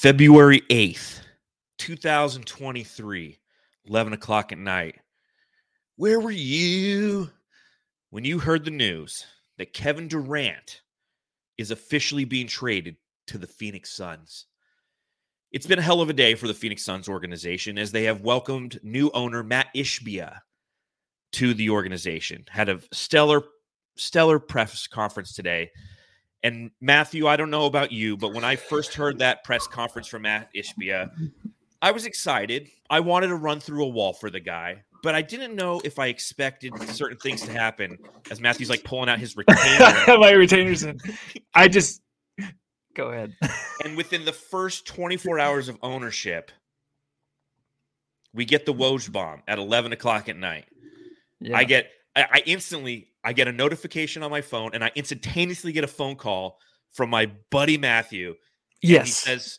February 8th, 2023, 11 o'clock at night. Where were you when you heard the news that Kevin Durant is officially being traded to the Phoenix Suns? It's been a hell of a day for the Phoenix Suns organization as they have welcomed new owner Matt Ishbia to the organization. Had a stellar, stellar press conference today. And Matthew, I don't know about you, but when I first heard that press conference from Matt Ishbia, I was excited. I wanted to run through a wall for the guy, but I didn't know if I expected certain things to happen. As Matthew's like pulling out his retainer, My retainers in. I just go ahead. and within the first 24 hours of ownership, we get the Woj bomb at 11 o'clock at night. Yeah. I get, I, I instantly, I get a notification on my phone, and I instantaneously get a phone call from my buddy Matthew. and he says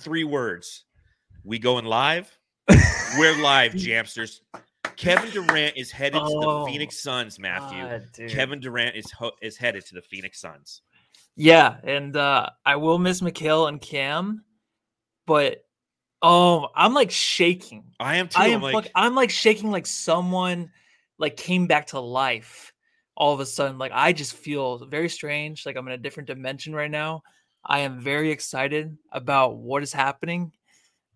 three words: "We going live? We're live, Jamsters." Kevin Durant is headed to Oh, the Phoenix Suns. Matthew, God. Kevin Durant is ho- is headed to the Phoenix Suns. Yeah, and uh I will miss Mikal and Cam, but oh, I'm like shaking. I am too. I I'm am like, fuck- I'm like shaking like someone like came back to life all of a sudden. Like I just feel very strange. Like I'm in a different dimension right now. I am very excited about what is happening.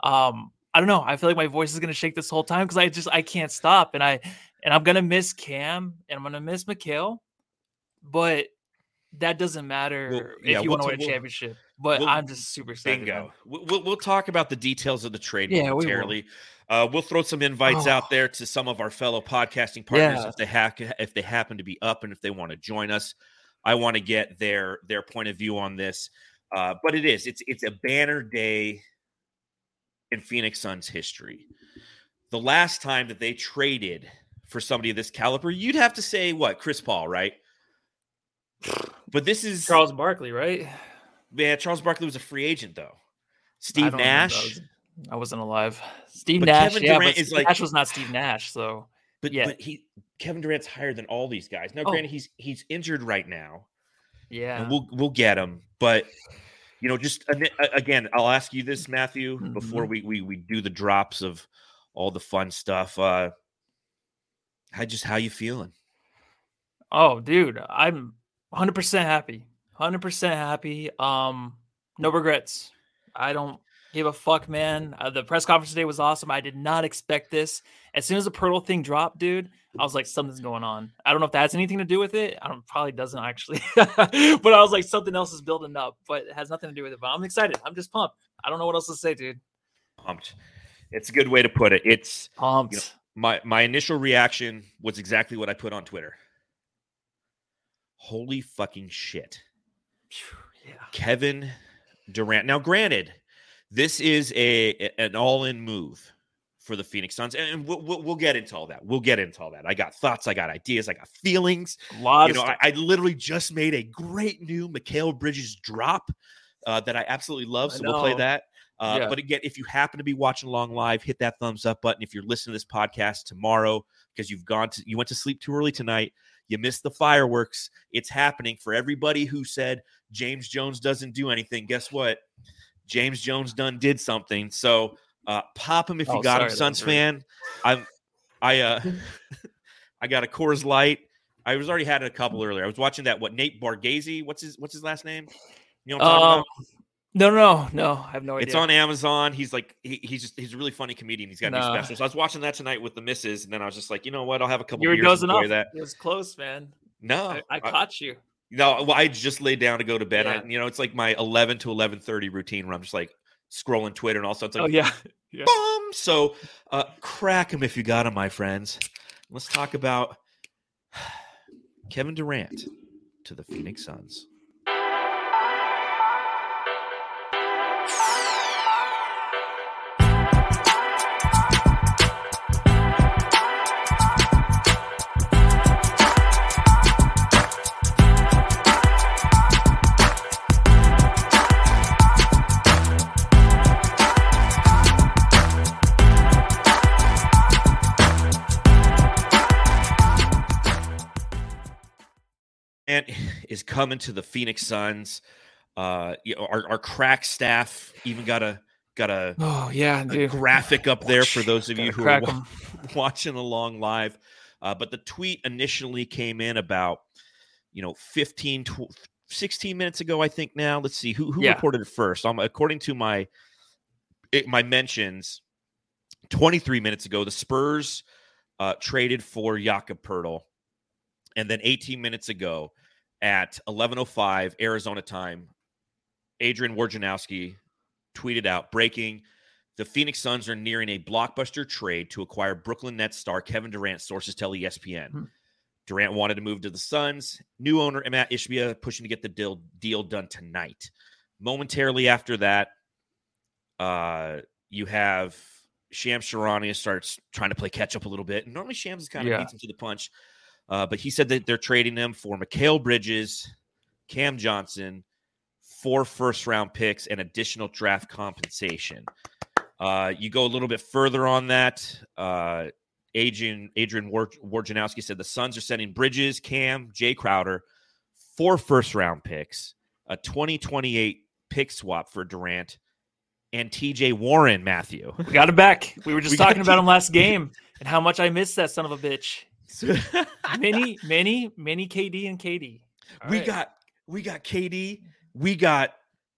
Um, I don't know. I feel like my voice is gonna shake this whole time because I just I can't stop, and I and I'm gonna miss Cam and I'm gonna miss Mikal, but that doesn't matter if yeah, you we'll want to win a we'll- championship. But we'll- I'm just super excited. bingo. We- We'll, we'll talk about the details of the trade Yeah, we momentarily. Uh, we'll throw some invites Oh. out there to some of our fellow podcasting partners Yeah. if they hack if they happen to be up and if they want to join us. I want to get their their point of view on this. Uh, but it is it's it's a banner day in Phoenix Suns history. The last time that they traded for somebody of this caliber, you'd have to say what Chris Paul, right? But this is Charles Barkley, right? yeah. Charles Barkley was a free agent though. Steve. I Nash, I wasn't alive. Steve But Nash, Kevin yeah, Durant but is Steve like- Nash was not Steve Nash, so but yeah. but he Kevin Durant's higher than all these guys. Now, Oh. granted, he's he's injured right now, yeah. and we'll we'll get him. But you know, just again, I'll ask you this, Matthew, before Mm-hmm. we we we do the drops of all the fun stuff. Uh, how just how you feeling? oh, dude, I'm 100 percent happy. 100 percent happy. Um, no regrets. I don't give a fuck, man. Uh, the press conference today was awesome. I did not expect this. As soon as the Poeltl thing dropped, dude, I was like, something's going on. I don't know if that has anything to do with it. I don't probably doesn't actually, but I was like, something else is building up, but it has nothing to do with it. But I'm excited. I'm just pumped. I don't know what else to say, dude. Pumped. It's a good way to put it. It's Pumped. my my initial reaction was exactly what I put on Twitter. Holy fucking shit. Yeah. Kevin Durant. Now, granted, this is a an all in move for the Phoenix Suns, and we'll, we'll, we'll get into all that. We'll get into all that. I got thoughts, I got ideas, I got feelings. A lot You know. I, I literally just made a great new Mikal Bridges drop uh, that I absolutely love. So we'll play that. Uh, Yeah. But again, if you happen to be watching along live, hit that thumbs up button. If you're listening to this podcast tomorrow because you've gone to you went to sleep too early tonight, you missed the fireworks. It's happening for everybody who said James Jones doesn't do anything. Guess what? James Jones done did something. So uh, pop him if you Oh, got him, sorry, that Suns fan. I'm I uh I got a Coors Light. I was already had a couple earlier. I was watching that what Nate Bargatze. What's his what's his last name? You know what I'm talking Um, about? No, no, no. I have no idea. It's on Amazon. He's like he, he's just he's a really funny comedian. He's got new Nah. specials. I was watching that tonight with the missus, and then I was just like, you know what? I'll have a couple You were dozing off. that. It was close, man. No, I, I I- caught you. no. Well, I just laid down to go to bed. I, you know, it's like my eleven to eleven thirty routine where I'm just like scrolling Twitter, and also it's like, oh yeah. yeah. boom. So, uh, crack him if you got him, my friends. Let's talk about Kevin Durant to the Phoenix Suns. Coming to the Phoenix Suns. Uh, you know, our, our crack staff even got a got a, Oh yeah, a graphic up there for those of you who are wa- watching along live. Uh, but the tweet initially came in about, you know, 15, tw- 16 minutes ago, I think now. Let's see who, who Yeah. reported it first. Um, according to my it, my mentions, 23 minutes ago, the Spurs uh, traded for Jakob Poeltl. And then 18 minutes ago at 11.05 Arizona time, Adrian Wojnarowski tweeted out breaking the Phoenix Suns are nearing a blockbuster trade to acquire Brooklyn Nets star Kevin Durant, sources tell ESPN. Hmm. Durant wanted to move to the Suns. New owner Matt Ishbia pushing to get the deal, deal done tonight. Momentarily after that, uh, you have Shams Charania starts trying to play catch up a little bit. And normally Shams is kind of Yeah. beats him to the punch. Uh, but he said that they're trading them for Mikal Bridges, Cam Johnson, four first round picks, and additional draft compensation. Uh, you go a little bit further on that. Uh, Adrian Adrian Wojnarowski said the Suns are sending Bridges, Cam, Jae Crowder, four first round picks, a 2028 pick swap for Durant, and TJ Warren, Matthew. We got him back. We were just We talking about him last game and how much I missed that son of a bitch. Mini, many, many KD and KD. All we right. got we got KD, we got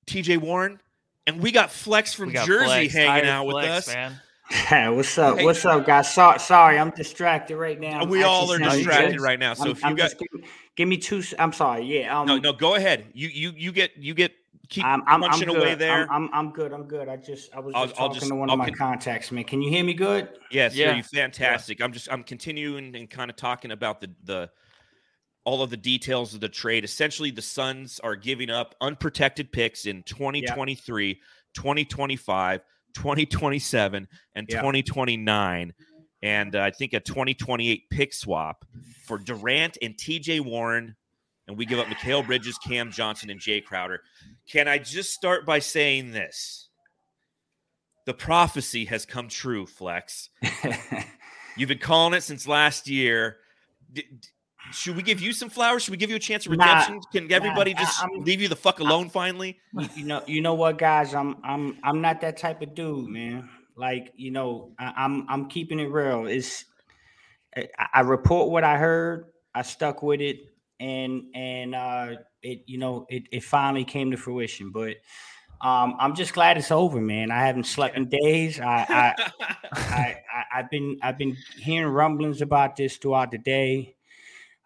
TJ Warren, and we got Flex from got Jersey Flex, hanging Tired out with Flex, us. man. What's up? Hey. What's up, guys? So, sorry, I'm distracted right now. we I'm all are actually No, you sending distracted texts. right now. So I'm- if you I'm got just- give, give me two. I'm sorry. Yeah. Um, no, no, go ahead. You you you get you get keep I'm, I'm, I'm punching good. away there. I'm, I'm, I'm good. I'm good. I just I was I'll- just I'll talking just- to one I'll of my con- contacts, man. Can you hear me good? Yes, Yeah. yeah, you fantastic. I'm just I'm continuing and kind of talking about the the all of the details of the trade. Essentially, the Suns are giving up unprotected picks in 2023, 2025, 2027, and Yeah. 2029. And uh, I think a 2028 pick swap for Durant and TJ Warren. And we give up Mikal Bridges, Cam Johnson, and Jae Crowder. Can I just start by saying this? The prophecy has come true, Flex. You've been calling it since last year. D- d- should we give you some flowers? Should we give you a chance of Nah, redemption? Can everybody I- just I'm- leave you the fuck alone finally? you know, you know what, guys? I'm I'm I'm not that type of dude, man. Like, you know, I, I'm I'm keeping it real. It's I, I report what I heard. I stuck with it, and and uh, it you know it it finally came to fruition. But um, I'm just glad it's over, man. I haven't slept in days. I I, I, I I've been I've been hearing rumblings about this throughout the day.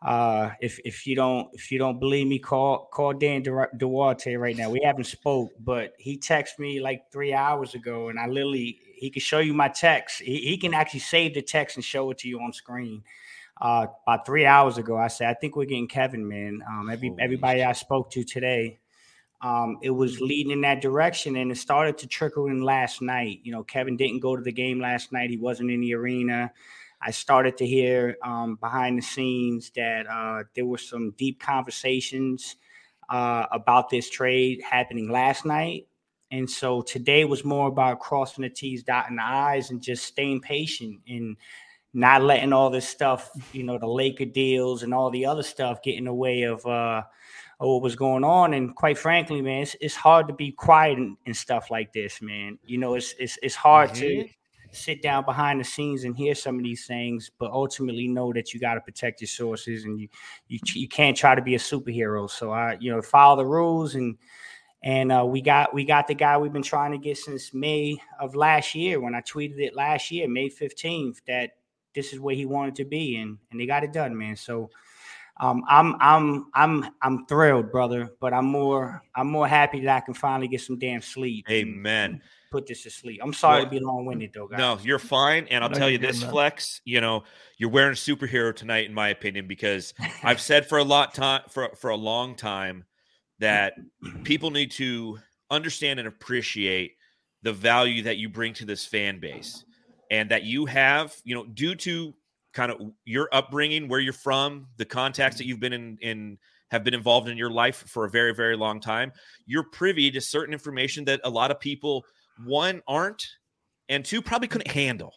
Uh, if if you don't if you don't believe me, call call Dan Duarte right now. We haven't spoke, but he texted me like three hours ago, and I literally he can show you my text. He, he can actually save the text and show it to you on screen. Uh, about three hours ago, I said I think we're getting Kevin, man. Um, every Holy everybody I spoke to today, um, it was leading in that direction, and it started to trickle in last night. You know, Kevin didn't go to the game last night; he wasn't in the arena. I started to hear um, behind the scenes that uh, there were some deep conversations uh, about this trade happening last night. And so today was more about crossing the T's, dotting the I's, and just staying patient and not letting all this stuff, you know, the Laker deals and all the other stuff get in the way of, uh, of what was going on. And quite frankly, man, it's, it's hard to be quiet and, and stuff like this, man. You know, it's it's, it's hard to Mhm. sit down behind the scenes and hear some of these things, but ultimately know that you got to protect your sources and you, you you can't try to be a superhero. So I, you know, follow the rules and and uh, we got we got the guy we've been trying to get since May of last year when I tweeted it last year, May fifteenth, that this is where he wanted to be, and and they got it done, man. So. Um, I'm I'm I'm I'm thrilled, brother, but I'm more I'm more happy that I can finally get some damn sleep. Amen. Put this to sleep. I'm sorry Well, to be long winded though, guys. No, you're fine. And I'll No, tell you you're good, this. Flex, you know, you're wearing a superhero tonight, in my opinion, because I've said for a lot time for for a long time that people need to understand and appreciate the value that you bring to this fan base and that you have, you know, due to kind of your upbringing, where you're from, the contacts that mm-hmm. you've been in in have been involved in your life for a very, very long time, you're privy to certain information that a lot of people one aren't and two probably couldn't handle.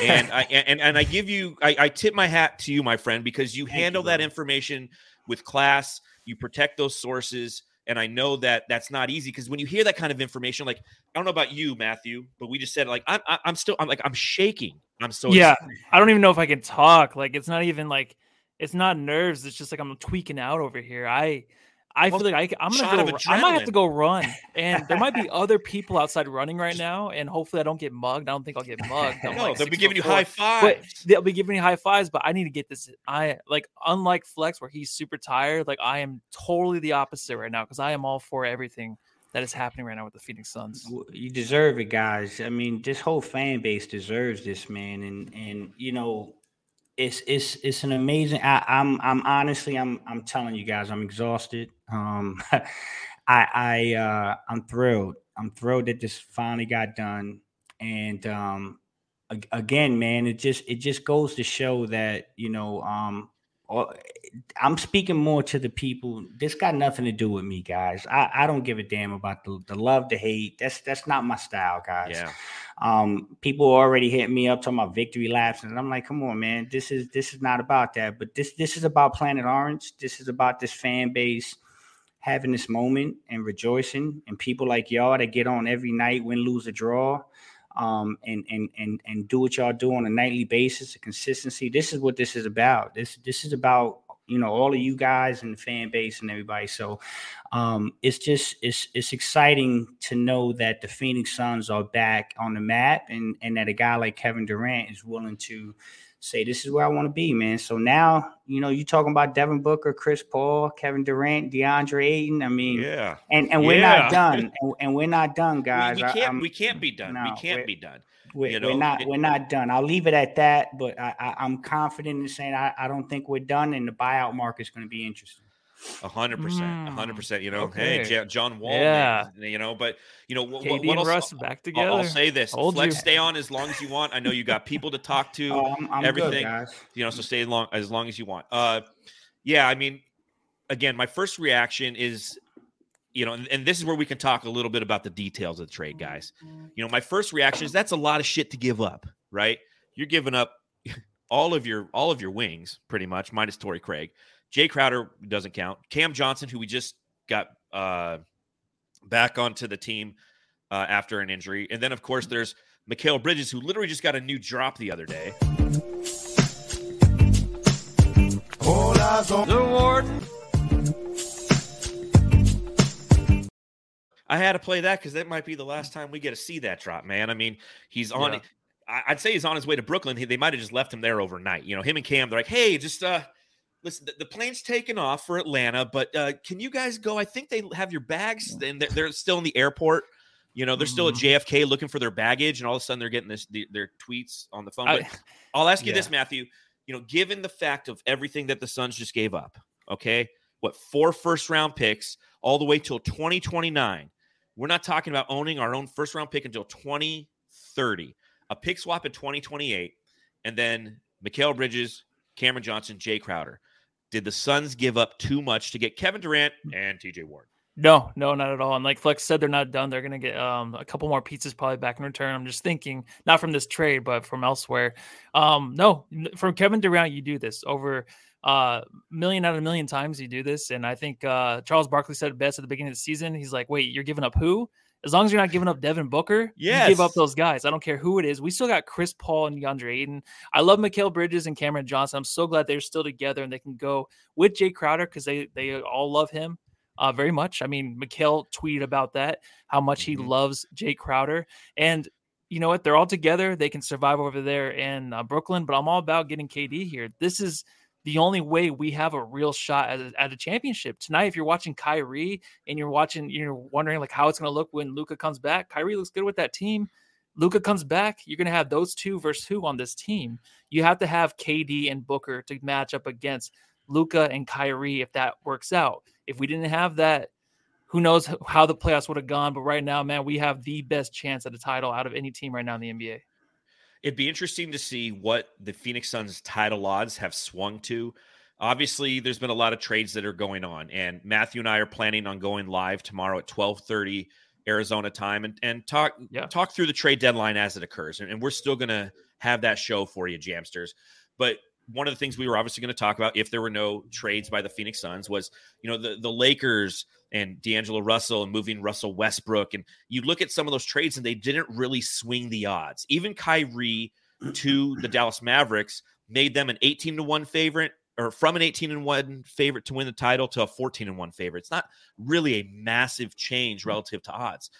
And I and, and I give you I, I tip my hat to you, my friend, because you Thank you, handle that information with class, you protect those sources, And I know that that's not easy because when you hear that kind of information, like I don't know about you, Matthew, but we just said like I'm I'm still I'm like I'm shaking. I'm so yeah. Excited. I don't even know if I can talk. Like it's not even like it's not nerves. It's just like I'm tweaking out over here. I I well, feel like I, am gonna go. I might have to go run, and there might be other people outside running right now, and hopefully I don't get mugged. I don't think I'll get mugged. no, like they'll be giving you high fives. But they'll be giving me high fives, but I need to get this. I like unlike Flex, where he's super tired. Like I am totally the opposite right now because I am all for everything that is happening right now with the Phoenix Suns. You deserve it, guys. I mean, this whole fan base deserves this, man. And and you know, it's it's it's an amazing. I, am I'm, I'm honestly I'm I'm telling you guys I'm exhausted. Um, I I uh, I'm thrilled. I'm thrilled that this finally got done. And um, again, man, it just it just goes to show that you know um, I'm speaking more to the people. This got nothing to do with me, guys. I, I don't give a damn about the, the love, the hate. That's that's not my style, guys. Yeah. Um, people already hit me up talking about victory laps, and I'm like, come on, man. This is this is not about that. But this this is about Planet Orange. This is about this fan base having this moment and rejoicing, and people like y'all that get on every night, win, lose, or draw um, and and and and do what y'all do on a nightly basis, the consistency. This is what this is about. This this is about you know all of you guys and the fan base and everybody. So um, it's just it's it's exciting to know that the Phoenix Suns are back on the map, and and that a guy like Kevin Durant is willing to say this is where I want to be, man. So now, you know, you're talking about Devin Booker, Chris Paul, Kevin Durant, DeAndre Ayton. I mean, yeah, and and we're not done, and, and, we're not done, guys. We, we can't I, we can't be done. No, we can't be done. We're, you know, we're not it, we're not done. I'll leave it at that, but I, I, am confident in saying I, I don't think we're done, and the buyout market is going to be interesting. A hundred percent, a hundred mm, percent. You know, okay. hey, John Wall, yeah. you know, but you know, what, KD what and Russ back together. I'll, I'll say this: Hold Flex, you. stay on as long as you want. I know you got people to talk to, oh, I'm, I'm everything. Good, you know, so stay long as long as you want. Uh, yeah, I mean, again, my first reaction is, you know, and, and this is where we can talk a little bit about the details of the trade, guys. You know, my first reaction is that's a lot of shit to give up, right? You're giving up all of your all of your wings, pretty much, minus Torrey Craig. Jae Crowder doesn't count. Cam Johnson, who we just got uh, back onto the team uh, after an injury. And then, of course, there's Mikal Bridges, who literally just got a new drop the other day. All eyes on the warden. I had to play that because that might be the last time we get to see that drop, man. I mean, he's on. Yeah. I'd say he's on his way to Brooklyn. They might have just left him there overnight. You know, him and Cam. They're like, hey, just uh, listen, the, the, plane's taken off for Atlanta, but uh, can you guys go? I think they have your bags, and they're, they're still in the airport. You know, they're still at mm-hmm. JFK looking for their baggage, and all of a sudden they're getting this the, their tweets on the phone. But I, will ask you yeah. this, Matthew. You know, given the fact of everything that the Suns just gave up, okay, what four first round picks all the way till 2029. We're not talking about owning our own first round pick until 2030. A pick swap in 2028, and then Mikal Bridges, Cameron Johnson, Jae Crowder. Did the Suns give up too much to get Kevin Durant and TJ Ward? No, no, not at all. And like Flex said, they're not done. They're gonna get um, a couple more pizzas probably back in return. I'm just thinking, not from this trade, but from elsewhere. Um, no, from Kevin Durant, you do this over a uh, million out of a million times. You do this, and I think uh, Charles Barkley said it best at the beginning of the season. He's like, "Wait, you're giving up who? As long as you're not giving up Devin Booker, yes. you give up those guys. I don't care who it is. We still got Chris Paul and DeAndre Ayton. I love Mikal Bridges and Cameron Johnson. I'm so glad they're still together and they can go with Jae Crowder because they they all love him uh, very much. I mean, Mikal tweeted about that, how much he mm-hmm. loves Jae Crowder. And you know what? They're all together. They can survive over there in uh, Brooklyn, but I'm all about getting KD here. This is the only way we have a real shot at a, at a championship tonight. If you're watching Kyrie and you're watching, you're wondering like how it's going to look when Luka comes back. Kyrie looks good with that team. Luka comes back, you're going to have those two versus who on this team. You have to have KD and Booker to match up against Luka and Kyrie if that works out. If we didn't have that, who knows how the playoffs would have gone? But right now, man, we have the best chance at a title out of any team right now in the NBA. It'd be interesting to see what the Phoenix Suns title odds have swung to. Obviously, there's been a lot of trades that are going on, and Matthew and I are planning on going live tomorrow at 12:30 Arizona time and, and talk yeah. talk through the trade deadline as it occurs. And, and we're still gonna have that show for you, Jamsters. But one of the things we were obviously going to talk about if there were no trades by the Phoenix Suns was, you know, the the Lakers and D'Angelo Russell and moving Russell Westbrook. And you look at some of those trades and they didn't really swing the odds. Even Kyrie to the Dallas Mavericks made them an 18 to 1 favorite or from an 18 and 1 favorite to win the title to a 14 and 1 favorite. It's not really a massive change relative to odds.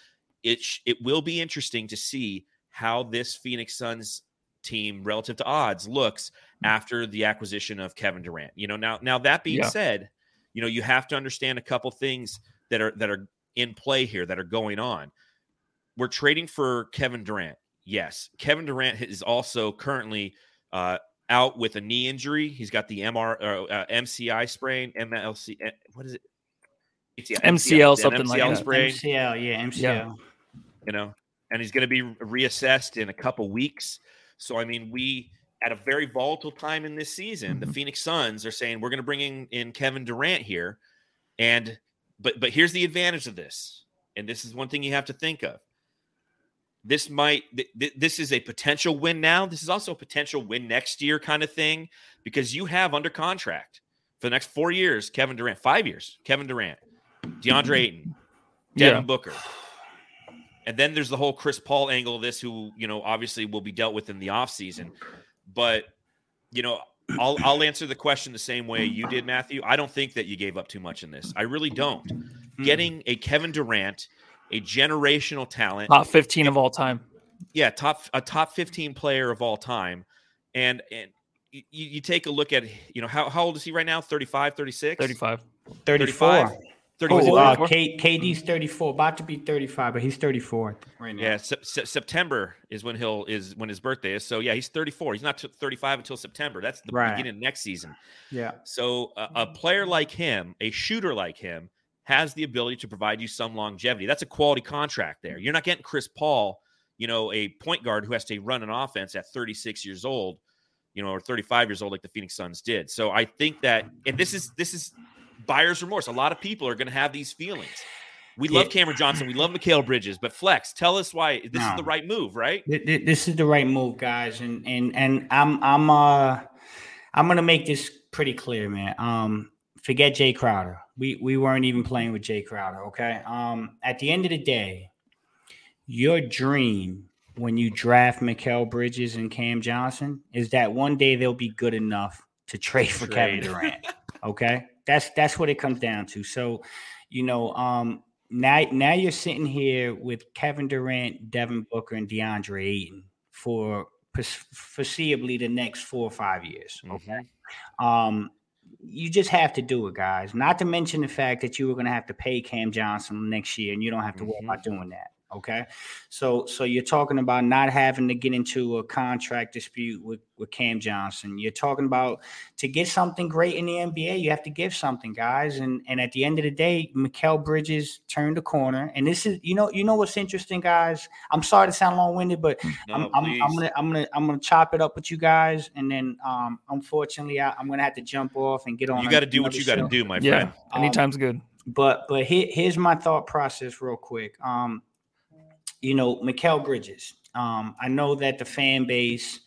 It sh- it will be interesting to see how this Phoenix Suns team relative to odds looks hmm. after the acquisition of Kevin Durant. You know, now now that being Yeah. said, you know, you have to understand a couple things that are that are in play here that are going on. We're trading for Kevin Durant. Yes, Kevin Durant is also currently uh, out with a knee injury. He's got the MR uh, uh, MCI sprain, MLC. eh, What is it? It's, yeah, MCL, an something like that. sprain MCL, yeah, MCL. you know, and he's going to be reassessed in a couple weeks. So, I mean, we at a very volatile time in this season, the Mhm. Phoenix Suns are saying we're going to bring in, in Kevin Durant here, and but but here's the advantage of this, and this is one thing you have to think of. This might th- th- this is a potential win now. This is also a potential win next year kind of thing because you have under contract for the next four years Kevin Durant, five years Kevin Durant, DeAndre Ayton, Devin Yeah. Booker. And then there's the whole Chris Paul angle of this, who, you know, obviously will be dealt with in the offseason. But, you know, I'll I'll answer the question the same way you did, Matthew. I don't think that you gave up too much in this. I really don't. Mm. Getting a Kevin Durant, a generational talent, Top 15 of all time. yeah, top a top 15 player of all time. And and you, you take a look at, you know, how, how old is he right now? 35, 36? 35. 34. 34. Oh, 34? uh, K, KD's 34, about to be 35, but he's 34 right now. Yeah, sep- sep- September is when he'll is when his birthday is. So yeah, he's 34. He's not t- 35 until September. That's the Right. beginning of next season. Yeah. So a, a player like him, a shooter like him, has the ability to provide you some longevity. That's a quality contract there. You're not getting Chris Paul, you know, a point guard who has to run an offense at 36 years old, you know, or 35 years old like the Phoenix Suns did. So I think that and this is this is buyer's remorse. A lot of people are going to have these feelings. We love Yeah. Cameron Johnson. We love Mikal Bridges, but Flex, tell us why this is the right move, right? Th- th- This is the right move, guys, and and and I'm I'm uh I'm gonna make this pretty clear, man. Um, forget Jae Crowder. We we weren't even playing with Jae Crowder. Okay. Um, at the end of the day, your dream when you draft Mikal Bridges and Cam Johnson is that one day they'll be good enough to trade for Kevin Durant. Okay, that's that's what it comes down to. So, you know, um, now now you're sitting here with Kevin Durant, Devin Booker, and DeAndre Ayton for foreseeably the next four or five years. Okay, um, you just have to do it, guys. Not to mention the fact that you were going to have to pay Cam Johnson next year, and you don't have to worry Mhm. about doing that. Okay, so so you're talking about not having to get into a contract dispute with with Cam Johnson. You're talking about to get something great in the NBA, you have to give something, guys. And and at the end of the day, Mikal Bridges turned the corner. And this is you know you know what's interesting, guys. I'm sorry to sound long winded, but No, I'm, I'm, I'm gonna I'm gonna I'm gonna chop it up with you guys, and then um unfortunately I, I'm gonna have to jump off and get on. you got to do what another you got to do, my Yeah. friend. Um, Anytime's good. But but here, here's my thought process real quick. Um, you know, Mikal Bridges. Um, I know that the fan base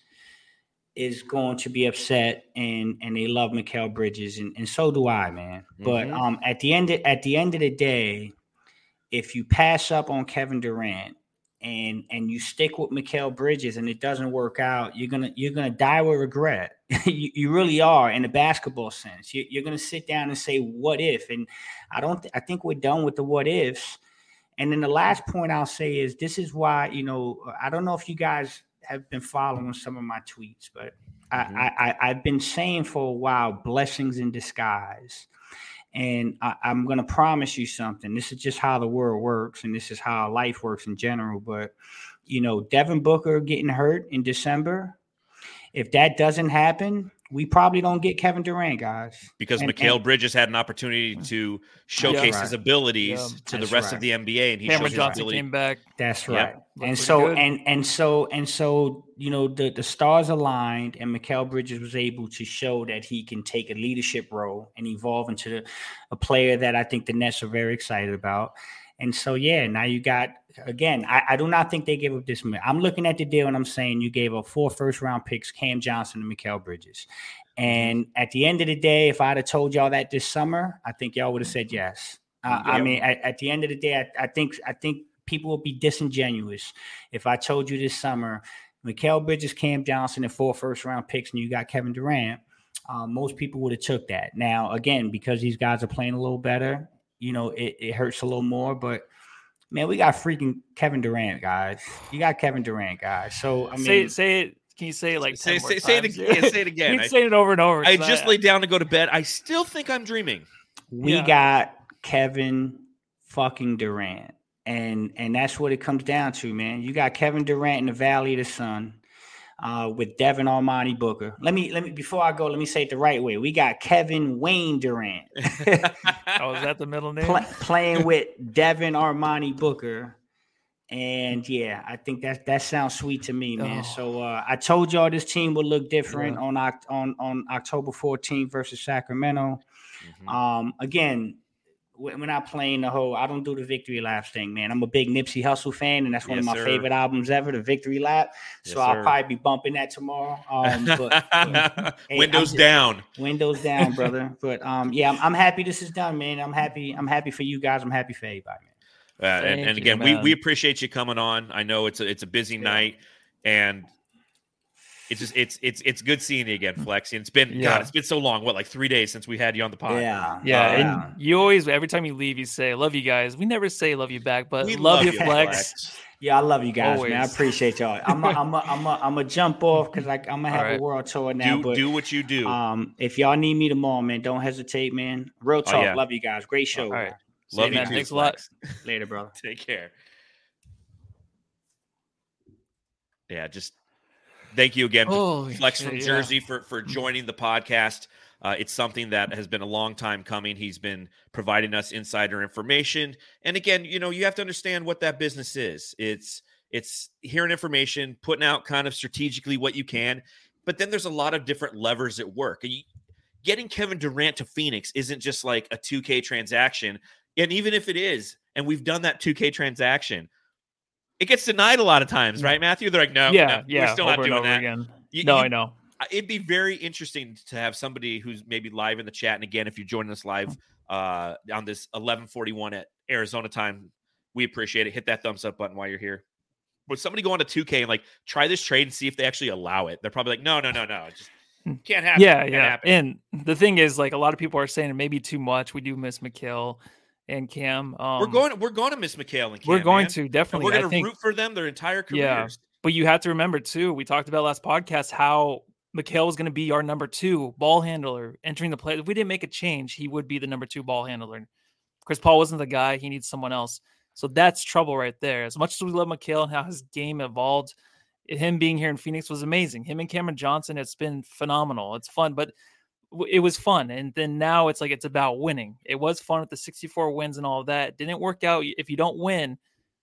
is going to be upset and and they love Mikal Bridges and, and so do I, man. But Mhm. um at the end of, at the end of the day, if you pass up on Kevin Durant and and you stick with Mikal Bridges and it doesn't work out, you're gonna you're gonna die with regret. you, you really are in the basketball sense. You, you're gonna sit down and say, "What if?" And I don't. Th- I think we're done with the what ifs. And then the last point I'll say is this is why you know I don't know if you guys have been following some of my tweets, but Mhm. I, I, I I've been saying for a while blessings in disguise. And I, I'm going to promise you something. This is just how the world works, and this is how life works in general. But, you know, Devin Booker getting hurt in December, if that doesn't happen, we probably don't get Kevin Durant, guys. because And- Mikal and- Bridges had an opportunity to showcase right. his abilities Yeah, to the rest right. of the NBA, and he Cameron showed his Johnson ability. came back. That's right. Looked and so good. and and so and so you know the the stars aligned and Mikal Bridges was able to show that he can take a leadership role and evolve into a player that I think the Nets are very excited about. And so, yeah, now you got again. I, I do not think they gave up this. I'm looking at the deal and I'm saying you gave up four first round picks, Cam Johnson and Mikal Bridges. And at the end of the day, if I'd have told y'all that this summer, I think y'all would have said yes. Uh, I mean, at, at, the end of the day, I, I think I think people would be disingenuous if I told you this summer, Mikal Bridges, Cam Johnson, and four first round picks, and you got Kevin Durant. Um, most people would have took that. Now, again, because these guys are playing a little better, you know, it, it hurts a little more. But man, we got freaking Kevin Durant, guys. You got Kevin Durant, guys. So I mean, say say it. Can you say it like say, say, say, it again? say it again. Keep saying it over and over. I just I, laid down to go to bed. I still think I'm dreaming. We yeah. got Kevin fucking Durant. And and that's what it comes down to, man. You got Kevin Durant in the Valley of the Sun uh, with Devin Armani Booker. Let me let me before I go, let me say it the right way. We got Kevin Wayne Durant. oh, is that the middle name? Pl- playing with Devin Armani Booker. And yeah, I think that that sounds sweet to me, man. Oh. So uh, I told y'all this team would look different yeah. on on on October 14th versus Sacramento. Mm-hmm. Um, again, we're not playing the whole. I don't do the victory lap thing, man. I'm a big Nipsey Hussle fan, and that's one yes, of my sir. favorite albums ever, the Victory Lap. So yes, I'll probably be bumping that tomorrow. Um, but, hey, windows just, down, windows down, brother. But um, yeah, I'm, I'm, happy this is done, man. I'm happy. I'm happy for you guys. I'm happy for everybody, man. Uh, and, and, again, you, we we appreciate you coming on. I know it's a it's a busy yeah. night, and it's just it's it's it's good seeing you again, Flex. And it's been yeah. God, it's been so long. What like three days since we had you on the pod? Yeah, yeah. Uh, and you always every time you leave, you say "love you guys." We never say "love you back," but we love, love you, Flex. Flex. Yeah, I love you guys, always. man. I appreciate y'all. I'm a, I'm a, I'm a, I'm a jump off because like I'm gonna have right. a world tour now. Do, but do what you do. Um, if y'all need me tomorrow, man, don't hesitate, man. Real oh, talk. Oh, yeah. Love you guys. Great show. All right. Love you. Too, Thanks a lot. Later, bro. Take care. Yeah, just thank you again, Flex from yeah. Jersey, for for joining the podcast. Uh, it's something that has been a long time coming. He's been providing us insider information, and again, you know, you have to understand what that business is. It's it's hearing information, putting out kind of strategically what you can, but then there's a lot of different levers at work. Getting Kevin Durant to Phoenix isn't just like a 2K transaction, and even if it is, and we've done that 2K transaction, it gets denied a lot of times, right, Matthew? They're like, no, yeah, no, yeah, we're still not doing that. Again. You, no, you, I know. It'd be very interesting to have somebody who's maybe live in the chat. And again, if you're joining us live uh, on this 11:41 at Arizona time, we appreciate it. Hit that thumbs up button while you're here. Would somebody go on to 2K and like try this trade and see if they actually allow it? They're probably like, no, no, no, no, just hmm. can't happen. Yeah, can't yeah. Happen. And the thing is, like, a lot of people are saying it may be too much. We do miss Mikal and Cam. Um, we're going. We're going to miss Mikal and Cam. We're going man. to definitely. And we're going to root for them their entire careers. Yeah, but you have to remember too. We talked about last podcast how Mikal was going to be our number two ball handler entering the play. If we didn't make a change, he would be the number two ball handler. Chris Paul wasn't the guy. He needs someone else. So that's trouble right there. As much as we love Mikal and how his game evolved, him being here in Phoenix was amazing. Him and Cameron Johnson, it's been phenomenal. It's fun, but it was fun. And then now it's like it's about winning. It was fun with the 64 wins and all that. Didn't work out. If you don't win,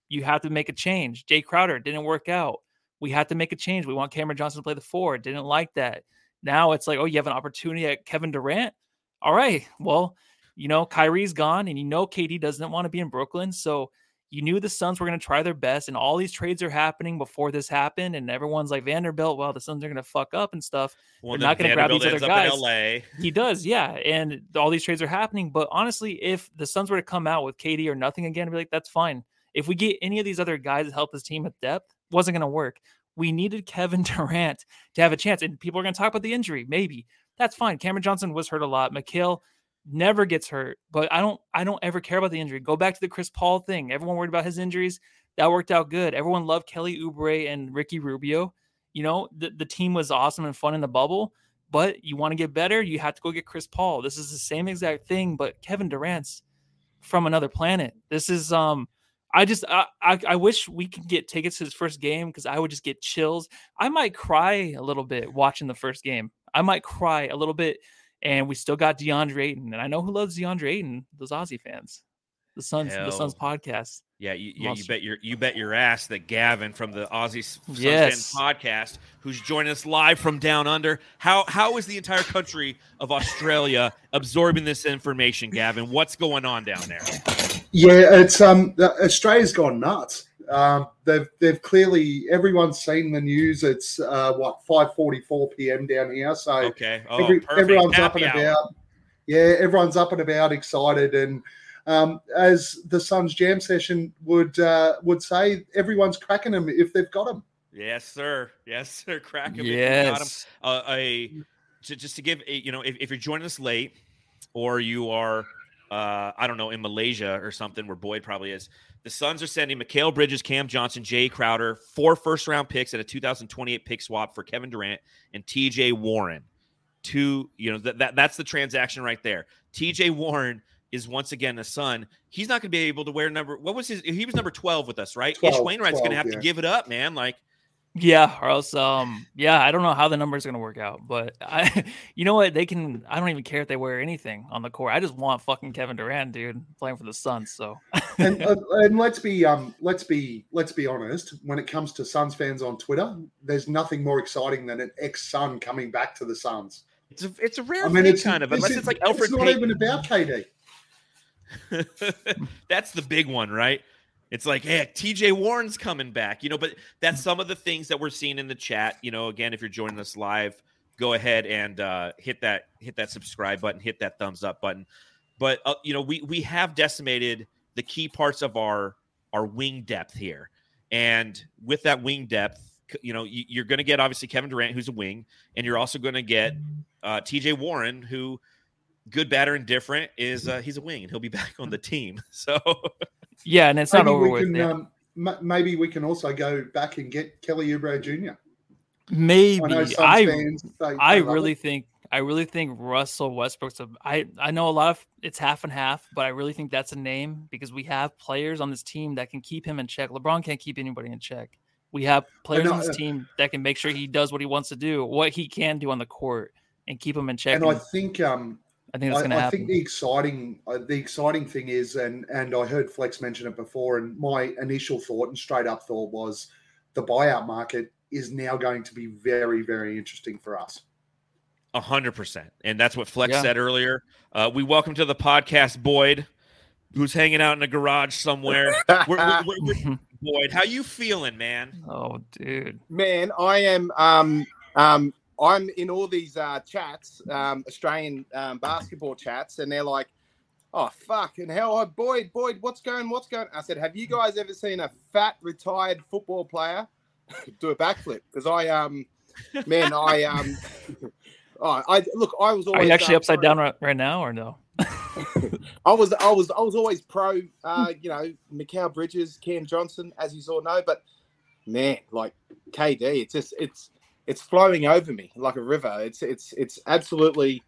you have to make a change. Jae Crowder didn't work out. We had to make a change. We want Cameron Johnson to play the four. Didn't like that. Now it's like, oh, you have an opportunity at Kevin Durant. All right. Well, you know, Kyrie's gone and you know KD doesn't want to be in Brooklyn. So you knew the Suns were going to try their best, and all these trades are happening before this happened, and everyone's like Vanderbilt. Well, the Suns are going to fuck up and stuff. Well, They're not going to grab these other guys. He does, yeah. And all these trades are happening. But honestly, if the Suns were to come out with KD or nothing again, I'd be like, that's fine. If we get any of these other guys to help this team with depth, wasn't going to work. We needed Kevin Durant to have a chance, and people are going to talk about the injury. Maybe that's fine. Cameron Johnson was hurt a lot. Mikal never gets hurt. But I don't I don't ever care about the injury. Go back to the Chris Paul thing. Everyone worried about his injuries. That worked out good. Everyone loved Kelly Oubre and Ricky Rubio. You know, the, the team was awesome and fun in the bubble. But you want to get better, you have to go get Chris Paul. This is the same exact thing, but Kevin Durant's from another planet. This is um I just I, I, wish we could get tickets to his first game because I would just get chills. I might cry a little bit watching the first game. I might cry a little bit and we still got DeAndre Ayton. And I know who loves DeAndre Ayton, those Aussie fans. The Suns, Hell. the Suns podcast. Yeah, you, yeah, you bet your you bet your ass that Gavin from the Aussie Suns yes. podcast, who's joining us live from down under. How how is the entire country of Australia absorbing this information, Gavin? What's going on down there? Yeah, it's um Australia's gone nuts. Um, they've they've clearly everyone's seen the news. It's uh, what five forty four p.m. down here, so okay, oh, every, everyone's Happy up and hour. about. Yeah, everyone's up and about, excited, and um, as the Suns Jam session would uh, would say, everyone's cracking them if they've got them. Yes, sir. Yes, sir. Crack 'em them. you got 'em. Yes. uh, a to, just to give a, you know if, if you're joining us late or you are uh, I don't know in Malaysia or something where Boyd probably is. The Suns are sending Mikal Bridges, Cam Johnson, Jae Crowder, four first round picks and a 2028 pick swap for Kevin Durant and TJ Warren. Two, you know, that, that that's the transaction right there. TJ Warren is once again a son. He's not going to be able to wear number. What was his? He was number 12 with us, right? Ish 12, Wainright's going to have yeah. to give it up, man. Like, Yeah, or else, um, yeah, I don't know how the numbers are gonna work out, but I, you know what, they can. I don't even care if they wear anything on the court. I just want fucking Kevin Durant, dude, playing for the Suns. So and, uh, and let's be um let's be let's be honest. When it comes to Suns fans on Twitter, there's nothing more exciting than an ex-Sun coming back to the Suns. it's a it's a rare I mean, thing, it's kind of, unless is- it's like Alfred It's not Payton. even about KD. that's the big one, right? It's like, hey, TJ Warren's coming back, you know, but that's some of the things that we're seeing in the chat. You know, again, if you're joining us live, go ahead and uh, hit that hit that subscribe button, hit that thumbs up button. But uh, you know, we we have decimated the key parts of our our wing depth here, and with that wing depth, you know, you, you're going to get obviously Kevin Durant, who's a wing, and you're also going to get uh, TJ Warren, who good, bad, or indifferent is uh, he's a wing, and he'll be back on the team. So. yeah, and it's not over with. can um, m- maybe we can also go back and get Kelly Oubre Jr. Maybe I I fans. They, I really it. think I really think Russell Westbrook's a I I know a lot of it's half and half, but I really think that's a name because we have players on this team that can keep him in check. LeBron can't keep anybody in check. We have players on this uh, team that can make sure he does what he wants to do, what he can do on the court, and keep him in check. and And I think um, I think that's I, going to I think the exciting uh, the exciting thing is, and and I heard Flex mention it before, and my initial thought and straight up thought was the buyout market is now going to be very very interesting for us. A hundred percent, and that's what Flex Yeah. said earlier. Uh, we welcome to the podcast Boyd, who's hanging out in a garage somewhere. We're- we're- we're- we're- Boyd, how you feeling, man? oh, dude. Man, I am. Um, um, I'm in all these uh, chats, um, Australian um, basketball chats, and they're like, "Oh fuck!" And hell, oh, Boyd, Boyd, what's going? What's going? I said, "Have you guys ever seen a fat retired football player do a backflip?" Because I, um, man, I, um, oh, I look. I was always Are you actually uh, upside pro- down right, right now or no? I was, I was, I was always pro. Uh, you know, Mikal Bridges, Cam Johnson, as you all know. But man, like KD, it's just, it's, it's flowing over me like a river. It's, it's, it's absolutely.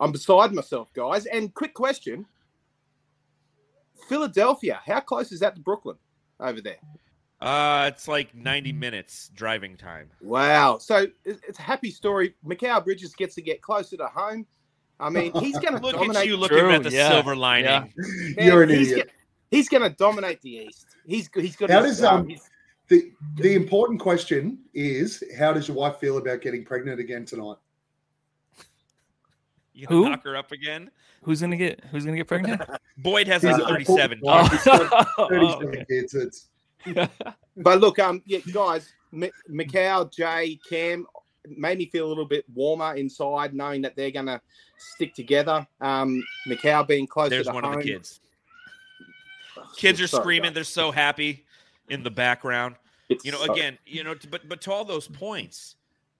I'm beside myself, guys. And quick question: Philadelphia, how close is that to Brooklyn over there? Uh, it's like ninety minutes driving time. Wow. So it's a happy story. Mikal Bridges gets to get closer to home. I mean, he's going to Look dominate. at you looking True, at the yeah, silver lining. yeah. You're an he's idiot. Gonna, he's going to dominate the East. He's he's got. How um, he's- The the important question is, how does your wife feel about getting pregnant again tonight? You gonna Who? knock her up again? Who's gonna get Who's gonna get pregnant? Boyd has like a- thirty-seven. Oh. kids. Oh, Thirty-seven okay. kids. It's But look, um, yeah, guys, M- Mikal, Jae, Cam made me feel a little bit warmer inside, knowing that they're going to stick together. Um, Mikal being closer There's to one home. of the kids. Kids are Sorry, screaming. guys. They're so happy in the background. It's you know so- again you know but but to all those points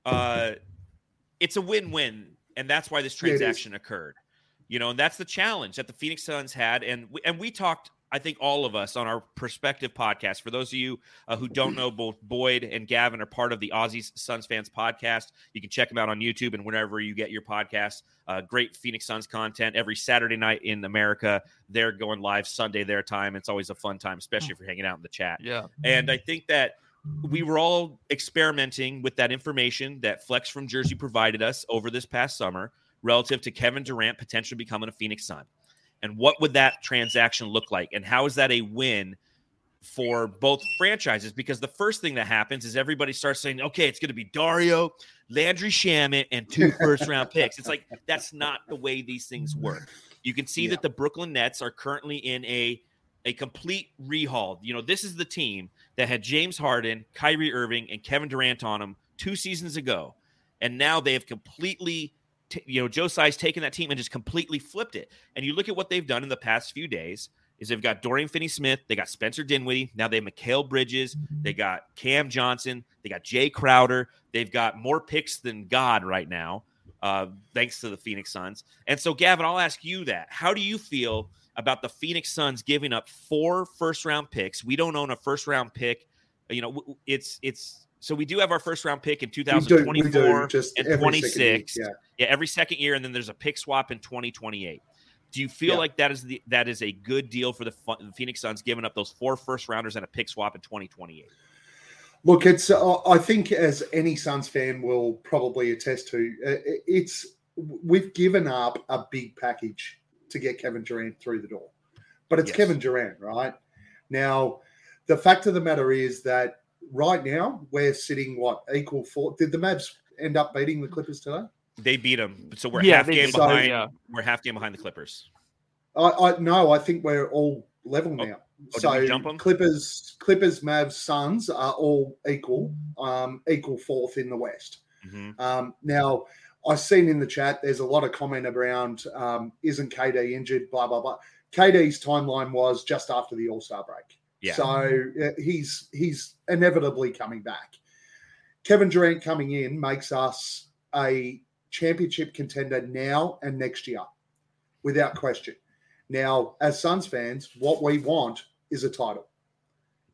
uh it's a win-win and that's why this Yeah, transaction occurred you know and that's the challenge that the phoenix suns had and we, and we talked i think all of us on our perspective podcast for those of you uh, who don't know both boyd and gavin are part of the Aussies suns fans podcast. You can check them out on youtube and whenever you get your podcast uh, great phoenix suns content every saturday night in america. They're going live sunday their time. It's always a fun time especially if you're hanging out in the chat. Yeah. and I think that we were all experimenting with that information that Flex from Jersey provided us over this past summer relative to Kevin Durant potentially becoming a Phoenix Sun. And what would that transaction look like? And how is that a win for both franchises? Because the first thing that happens is everybody starts saying, okay, it's going to be Dario, Landry Shamet, and two first round picks. It's like, that's not the way these things work. You can see Yeah. that the Brooklyn Nets are currently in a a complete rehaul. You know, this is the team that had James Harden, Kyrie Irving, and Kevin Durant on them two seasons ago, and now they have completely. T- you know, Joe Tsai's taken that team and just completely flipped it. And you look at what they've done in the past few days is they've got Dorian Finney-Smith, they got Spencer Dinwiddie, now they have Mikal Bridges, they got Cam Johnson, they got Jae Crowder, they've got more picks than God right now, uh, thanks to the Phoenix Suns. And so, Gavin, I'll ask you that: How do you feel about the Phoenix Suns giving up four first-round picks? We don't own a first-round pick. You know, it's it's so we do have our first round pick in We do- we do, 2024 just and every second year, 26. yeah. Yeah, every second year, and then there's a pick swap in 2028. Do you feel Yeah. like that is the that is a good deal for the Phoenix Suns, giving up those four first rounders and a pick swap in 2028? Look, it's. Uh, I think as any Suns fan will probably attest to, uh, it's we've given up a big package to get Kevin Durant through the door, but it's Yes. Kevin Durant, right? Now, the fact of the matter is that right now we're sitting what equal four. Did the Mavs end up beating the Clippers today? They beat them, so we're yeah, half game. So- behind. yeah. We're half game behind the Clippers. I, I no, I think we're all level Oh, now. so we jump 'em? Clippers, Clippers, Mavs, Suns are all equal, um, equal fourth in the West. Mhm. Um, now, I've seen in the chat there's a lot of comment around um, isn't KD injured, blah blah blah. KD's timeline was just after the All Star break, Yeah. so uh, he's he's inevitably coming back. Kevin Durant coming in makes us a championship contender now and next year, without question. Now, as Suns fans, what we want is a title,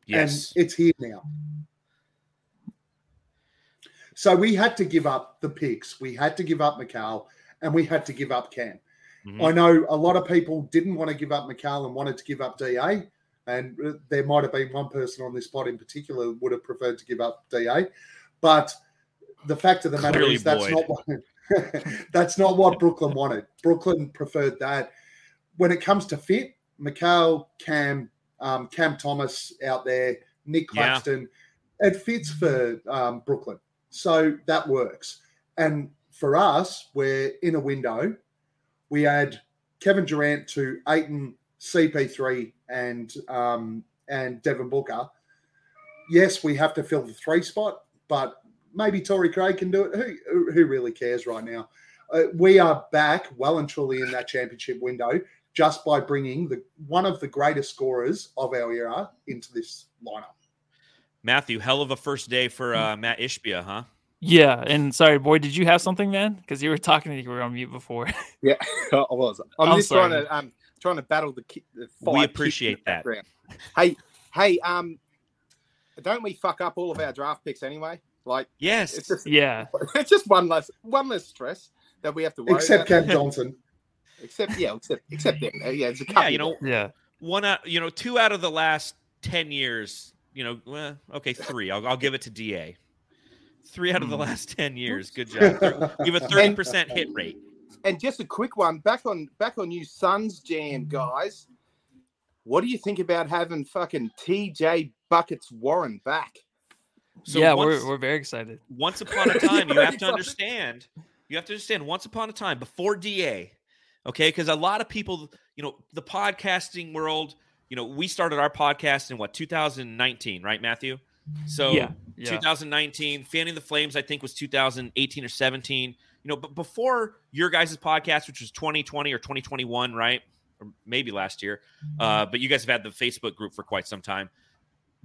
Yes. and it's here now. So we had to give up the picks. We had to give up Mikal, and we had to give up Cam. Mhm. I know a lot of people didn't want to give up Mikal and wanted to give up DA, and uh, there might have been one person on this spot in particular would have preferred to give up DA, but the fact of the matter Clearly is that's Boyd. not what that's not what Brooklyn wanted. Brooklyn preferred that. When it comes to fit, Mikal, Cam, um, Cam Thomas out there, Nick Yeah. Claxton, it fits for um, Brooklyn, so that works. And for us, we're in a window we add Kevin Durant to Ayton, CP3, and um, and Devin Booker. Yes, we have to fill the three spot, but maybe Torrey Craig can do it. Who who really cares right now? Uh, we are back well and truly in that championship window just by bringing the one of the greatest scorers of our era into this lineup. Matthew, hell of a first day for uh, Matt Ishbia, huh? Yeah, and sorry, boy, did you have something, man? Because you were talking and you were on mute before. Yeah, I was. I'm, I'm just trying to um trying to battle the, ki- the We five kids in appreciate that. Hey, hey, um, don't we fuck up all of our draft picks anyway? Like Yes. it's just yeah, it's just one less one less stress that we have to worry Except about. Cam Johnson. Except yeah, except except them. Yeah, it's a couple. yeah, you know, yeah. one out, you know, two out of the last 10 years, you know, well, okay, three. I'll, I'll give it to DA. Three out of the Hmm. last 10 years. Good job. Thir- You have a 30% hit rate. And just a quick one back on back on you Suns jam mm. guys. What do you think about having fucking TJ buckets Warren back? So yeah, once- we're, we're very excited. once upon a time, you have to understand. You have to understand. Once upon a time, before DA, okay, because a lot of people, you know, the podcasting world. You know, we started our podcast in what 2019, right, Matthew? So yeah, yeah. 2019, Fanning the Flames, I think was 2018 or 17. You know, but before your guys' podcast, which was 2020 or 2021, right? Or maybe last year. Uh, but you guys have had the Facebook group for quite some time.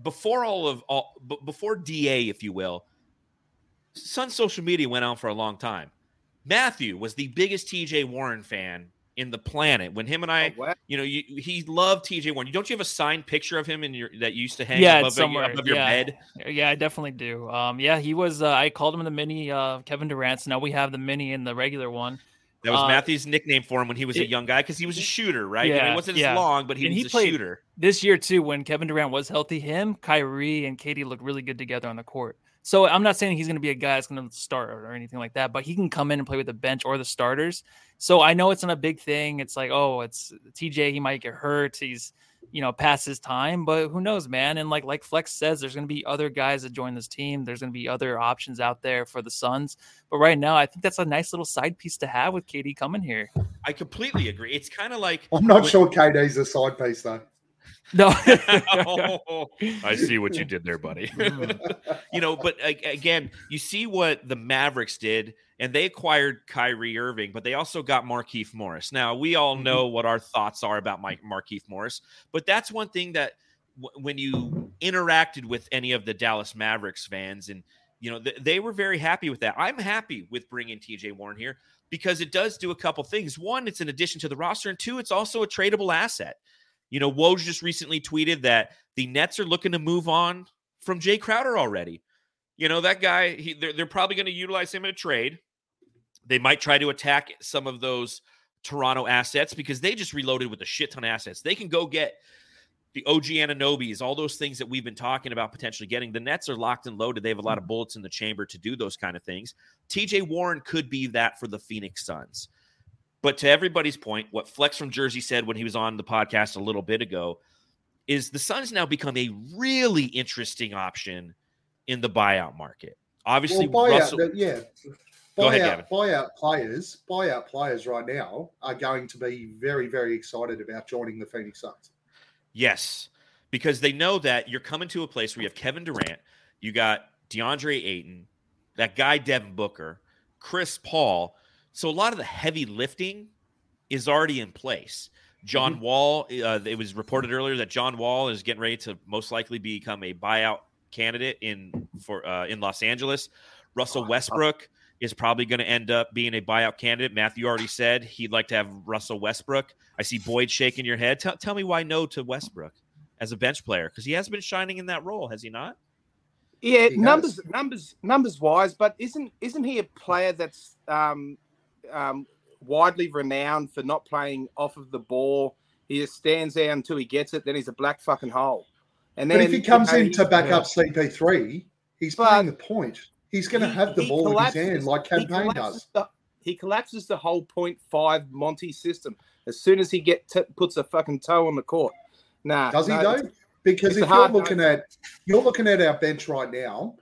Before all of all, b- before DA, if you will, Sun social media went on for a long time. Matthew was the biggest TJ Warren fan in the planet. When him and I, Oh, wow. you know, you, he loved TJ Warren. Don't you have a signed picture of him in your that used to hang Yeah, above, it's your- somewhere. above your Yeah. bed? Yeah, I definitely do. Um, yeah, he was. Uh, I called him the mini uh, Kevin Durant. So now we have the mini and the regular one. That was Uh, Matthew's nickname for him when he was a young guy because he was a shooter, right? You know, Yeah, he wasn't as long, but he And was he a played- shooter. This year too, when Kevin Durant was healthy, him, Kyrie, and KD looked really good together on the court. So I'm not saying he's going to be a guy that's going to start or anything like that, but he can come in and play with the bench or the starters. So I know it's not a big thing. It's like, oh, it's TJ. He might get hurt. He's, you know, past his time, but who knows, man? And like like Flex says, there's going to be other guys that join this team. There's going to be other options out there for the Suns. But right now, I think that's a nice little side piece to have with KD coming here. I completely agree. It's kind of like I'm not Wait. sure KD's a side piece though. No. oh, I see what you did there, buddy. You know, but again, you see what the Mavericks did, and they acquired Kyrie Irving, but they also got Markieff Morris. Now, we all Mm-hmm. know what our thoughts are about Mike Markieff Morris, but that's one thing that w- when you interacted with any of the Dallas Mavericks fans, and you know, th- they were very happy with that. I'm happy with bringing TJ Warren here because it does do a couple things. One, it's an addition to the roster, and two, it's also a tradable asset. You know, Woj just recently tweeted that the Nets are looking to move on from Jae Crowder already. You know, that guy, he, they're, they're probably going to utilize him in a trade. They might try to attack some of those Toronto assets because they just reloaded with a shit ton of assets. They can go get the OG Anunobys, all those things that we've been talking about potentially getting. The Nets are locked and loaded. They have a lot of bullets in the chamber to do those kind of things. TJ Warren could be that for the Phoenix Suns. But to everybody's point, what Flex from Jersey said when he was on the podcast a little bit ago is the Suns now become a really interesting option in the buyout market. Obviously, well, buyout, Russell, yeah. Go ahead, Buyout, Gavin. buyout players, buyout players right now are going to be very, very excited about joining the Phoenix Suns. Yes, because they know that you're coming to a place where you have Kevin Durant, you got DeAndre Ayton, that guy Devin Booker, Chris Paul. So a lot of the heavy lifting is already in place. John Wall, uh, it was reported earlier that John Wall is getting ready to most likely become a buyout candidate in for uh, in Los Angeles. Russell Westbrook is probably going to end up being a buyout candidate. Matthew already said he'd like to have Russell Westbrook. I see Boyd shaking your head. Tell, tell me why no to Westbrook as a bench player because he has been shining in that role, has he not? Yeah, He numbers, has. numbers, numbers wise, but isn't isn't he a player that's um, um, widely renowned for not playing off of the ball? He just stands there until he gets it, then he's a black fucking hole. And then But if he comes you know, in to back up CP3, he's But- playing the point. He's going to have the ball in his hand like Cam Payne does. The, he collapses the whole point five Monty system as soon as he get t- puts a fucking toe on the court. Nah, Does he no, though? Because if you're looking at you're looking at our bench right now,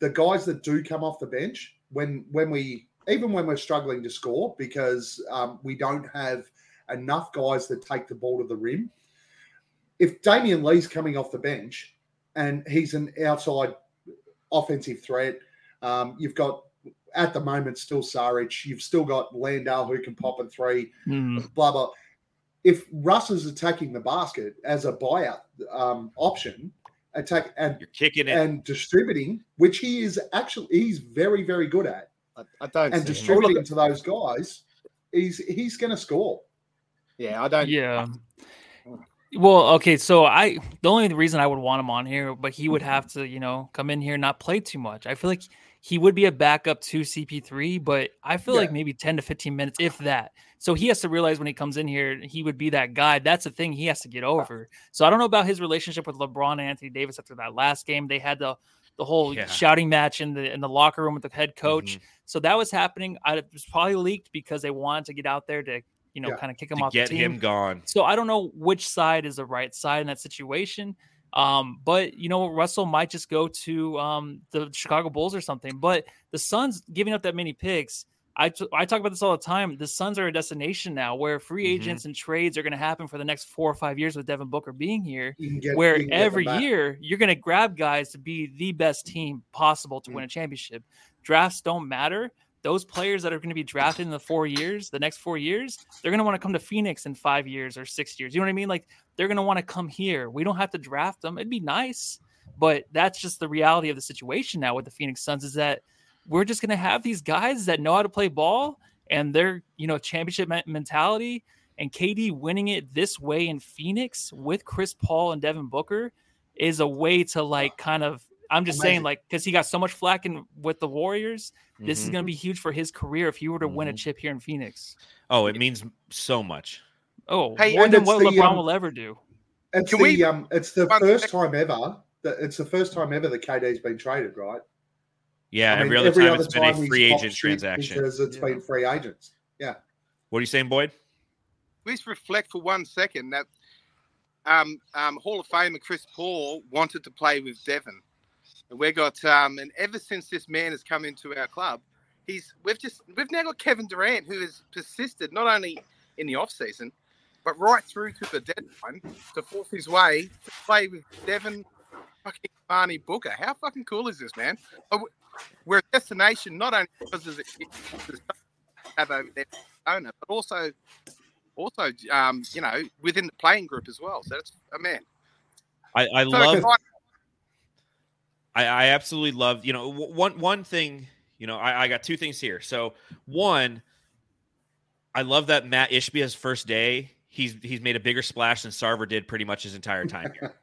the guys that do come off the bench when when we even when we're struggling to score because um, we don't have enough guys that take the ball to the rim. If Damion Lee's coming off the bench and he's an outside offensive threat, um, you've got at the moment still Saric, you've still got Landale who can pop a three Mm. blah blah. If Russ is attacking the basket as a buyout um, option, attack and You're kicking it. and distributing, which he is actually he's very very good at, I, I don't and see him. distributing to those guys, he's he's going to score. Yeah, I don't. Yeah. Well, okay, so I the only reason I would want him on here, but he would have to, you know, come in here and not play too much. I feel like he would be a backup to CP3, but I feel like maybe 10 to 15 minutes, if that. So he has to realize when he comes in here, he would be that guy. That's the thing he has to get over. So I don't know about his relationship with LeBron and Anthony Davis after that last game. They had the the whole Yeah. shouting match in the in the locker room with the head coach. Mhm. So that was happening. I, it was probably leaked because they wanted to get out there to, you know, Yeah. kind of kick him to off get the team. him gone. So I don't know which side is the right side in that situation. Um, but you know, Russell might just go to um, the Chicago Bulls or something. But the Suns giving up that many picks, I, t- I talk about this all the time. The Suns are a destination now where free Mhm. agents and trades are going to happen for the next four or five years with Devin Booker being here. Get where you can get them every year you're going to grab guys to be the best team possible to win a championship. Drafts don't matter. Those players that are going to be drafted in the four years, the next four years, they're going to want to come to Phoenix in five years or six years. You know what I mean? Like they're going to want to come here. We don't have to draft them. It'd be nice, but that's just the reality of the situation now with the Phoenix Suns is that we're just going to have these guys that know how to play ball and they're, you know, championship mentality and KD winning it this way in Phoenix with Chris Paul and Devin Booker is a way to like kind of I'm just saying like because he got so much flack in with the Warriors, this is going to be huge for his career if he were to win a Mhm. chip here in Phoenix. Oh, it means so much. Oh, Hey, more and than what the, LeBron um, will ever do. It's Can the we- um, it's the One first sec- time ever that it's the first time ever that KD's been traded, right? Yeah, I mean, every other time it's been a free agent transaction. because it's Yeah. been free agents. Yeah. What are you saying, Boyd? Please reflect for one second that um, um, Hall of Famer Chris Paul wanted to play with Devin, and we got um, and ever since this man has come into our club, he's we've just we've now got Kevin Durant who has persisted not only in the off season, but right through to the deadline to force his way to play with Devin fucking Barney Booker. How fucking cool is this, man? We're a destination not only because of the have over there owner, but also also um, you know within the playing group as well. So that's a man. I, I So love. I, I absolutely love. You know, w- one one thing. You know, I, I got two things here. So one, I love that Matt Ishbia's first day. He's he's made a bigger splash than Sarver did pretty much his entire time here.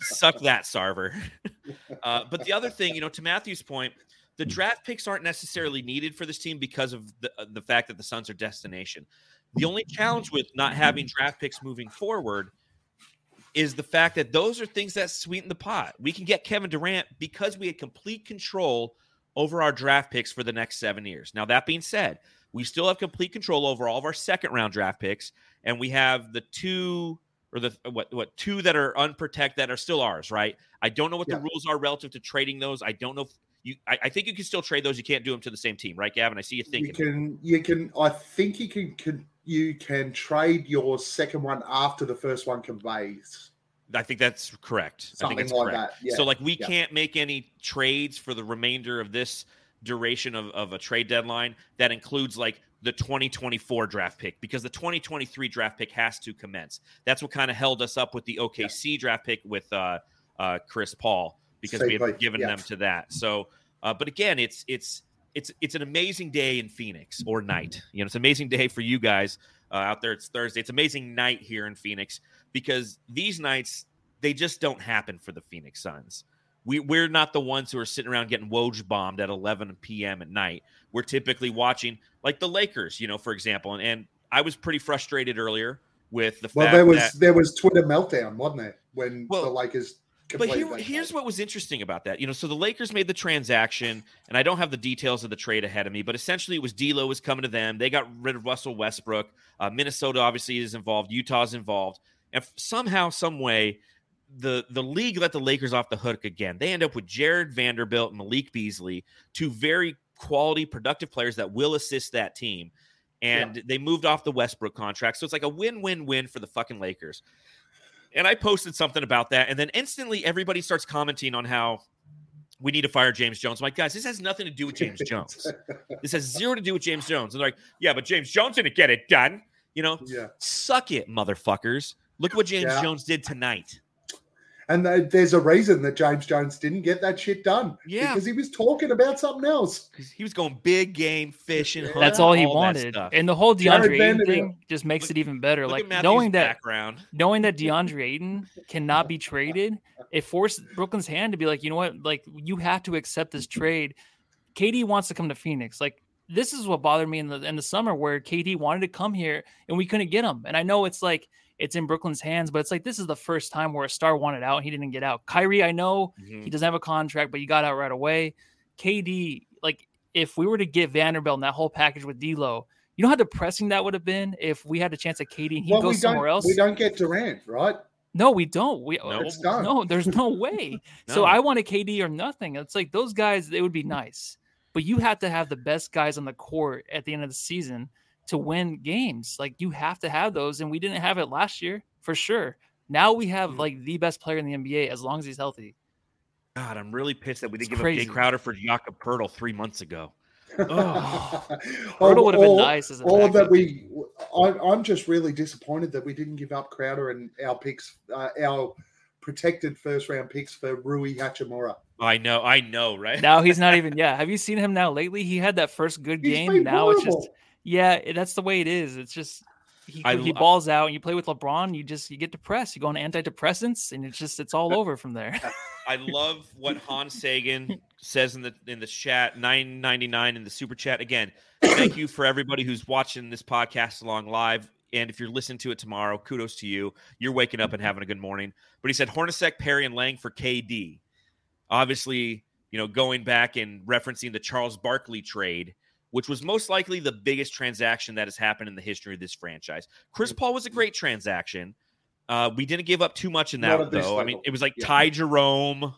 Suck that, Sarver. uh, but the other thing, you know, to Matthew's point, the draft picks aren't necessarily needed for this team because of the, uh, the fact that the Suns are destination. The only challenge with not having draft picks moving forward is the fact that those are things that sweeten the pot. We can get Kevin Durant because we had complete control over our draft picks for the next seven years. Now, that being said, we still have complete control over all of our second round draft picks, and we have the two or the what what two that are unprotected that are still ours, right? I don't know what Yeah. the rules are relative to trading those. I don't know if you I, I think you can still trade those. You can't do them to the same team, right, Gavin? I see you thinking. you can you can I think you can, can you can trade your second one after the first one conveys. I think that's correct. I Something think it's like correct. that. Yeah. So like we yeah. can't make any trades for the remainder of this duration of, of a trade deadline that includes like the 2024 draft pick because the 2023 draft pick has to commence. That's what kind of held us up with the OKC draft pick with uh, uh, Chris Paul because we had given yeah. them to that. So, uh, but again, it's it's it's it's an amazing day in Phoenix or night. You know, it's an amazing day for you guys uh, out there. It's Thursday. It's amazing night here in Phoenix because these nights they just don't happen for the Phoenix Suns. We we're not the ones who are sitting around getting Woj bombed at 11 p.m. at night. We're typically watching like the Lakers, you know, for example. And, and I was pretty frustrated earlier with the Well, fact there was that there was Twitter meltdown, wasn't there, when Well, the Lakers but here, here's what was interesting about that. You know, so the Lakers made the transaction, and I don't have the details of the trade ahead of me, but essentially it was D'Lo was coming to them. They got rid of Russell Westbrook. Uh, Minnesota obviously is involved. Utah's involved, and f- somehow, some way, the the league let the Lakers off the hook again. They end up with Jarred Vanderbilt and Malik Beasley, two very quality, productive players that will assist that team. And they moved off the Westbrook contract. So it's like a win win win for the fucking Lakers. And I posted something about that. And then instantly everybody starts commenting on how we need to fire James Jones. I'm like, guys, this has nothing to do with James Jones. This has zero to do with James Jones. And they're like, yeah, but James Jones didn't get it done. You know, yeah, suck it, motherfuckers. Look what James Yeah. Jones did tonight. And th- there's a reason that James Jones didn't get that shit done. Yeah. because he was talking about something else. 'Cause He was going big game fishing. That's That's all he that wanted. And the whole DeAndre Ayton thing just makes Look- it even better. Like knowing that background. knowing that DeAndre Ayton cannot be traded, it forced Brooklyn's hand to be like, you know what, like you have to accept this trade. KD wants to come to Phoenix. Like this is what bothered me in the in the summer where KD wanted to come here and we couldn't get him. And I know it's like it's in Brooklyn's hands, but it's like this is the first time where a star wanted out and he didn't get out. Kyrie, I know Mhm. he doesn't have a contract, but he got out right away. KD, like if we were to get Vanderbilt and that whole package with D'Lo, you know how depressing that would have been if we had a chance at KD and he well, goes somewhere else. we don't get Durant, right? No, we don't. We No. It's done. no, there's no way. So I want a KD or nothing. It's like those guys, they would be nice, but you have to have the best guys on the court at the end of the season to win games. Like you have to have those, and we didn't have it last year for sure. Now we have Hmm. like the best player in the NBA as long as he's healthy. God, I'm really pissed that we didn't give crazy. up Jae Crowder for Jakob Poeltl three months ago. Poeltl would have been Or- nice as a Or that we, I, I'm just really disappointed that we didn't give up Crowder and our picks, uh, our protected first round picks for Rui Hachimura. I know, I know, right? Now he's not even. Yeah, have you seen him now lately? He had that first good He's game. been Now it's just horrible. Yeah, that's the way it is. It's just he, I he balls out and you play with LeBron, you just you get depressed. You go on antidepressants and it's just it's all uh, over from there. I love what Hans Sagan says in the in the chat, nine ninety nine in the super chat. Again, thank you for everybody who's watching this podcast along live. And if you're listening to it tomorrow, kudos to you. You're waking up and having a good morning. But he said Hornacek, Perry, and Lang for KD. Obviously, you know, going back and referencing the Charles Barkley trade, which was most likely the biggest transaction that has happened in the history of this franchise. Chris Paul was a great transaction. Uh, we didn't give up too much in that at this though. I mean, it was like Yeah. Ty Jerome.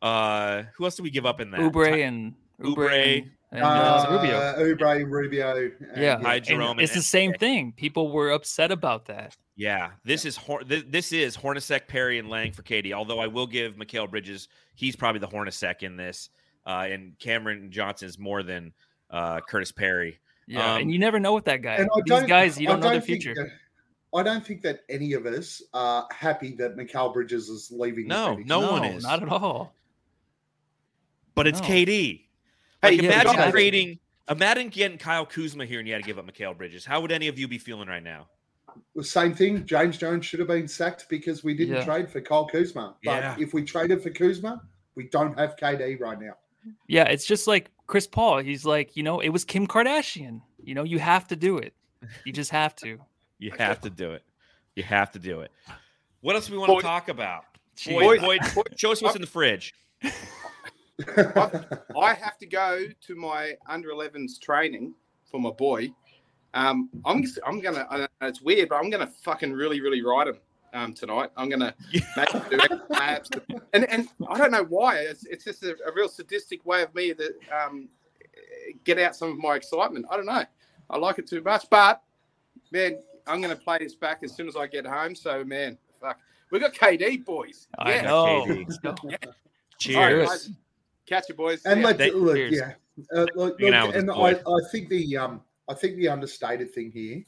Uh, who else did we give up in that? Oubre Ty- and Ubre, Oubre. and and uh, uh, Rubio. Oubre, Rubio. and- Yeah, Hy and Jerome and it's the same Hornacek. thing. People were upset about that. Yeah, this is Hor- th- this is Hornacek, Perry, and Lang for KD. Although I will give Mikal Bridges, he's probably the Hornacek in this, uh, and Cameron Johnson is more than uh, Curtis Perry. Yeah, Um, and you never know with that guy. And I These don't- guys, you don't know their think future. that- I don't think that any of us are happy that Mikal Bridges is leaving. the No, no one is. not at all. But it's No. KD. Hey, Like yeah, imagine guys- trading, imagine getting Kyle Kuzma here, and you had to give up Mikal Bridges. How would any of you be feeling right now? The same thing. James Jones should have been sacked because we didn't Yeah. trade for Kyle Kuzma. But Yeah. if we traded for Kuzma, we don't have KD right now. Yeah, it's just like Chris Paul. He's like, you know, it was Kim Kardashian. You know, you have to do it. You just have to. You have to do it. You have to do it. What else do we want Boy- to talk about? Jeez. Boyd, Boyd, show us what's in the fridge. I have to go to my under 11s training for my boy. Um, I'm I'm gonna. I it's weird, but I'm gonna fucking really really ride him um, tonight. I'm gonna make him do extra and and I don't know why. It's it's just a, a real sadistic way of me to um, get out some of my excitement. I don't know. I like it too much, but man, I'm gonna play this back as soon as I get home. So man, fuck, we got KD boys. I Yeah. know. KD. Let's go. All right, Cheers. guys. Catch you boys. And Yeah. let They- look, Cheers. yeah, uh, look, Hanging look, and I. I think the um, I think the understated thing here,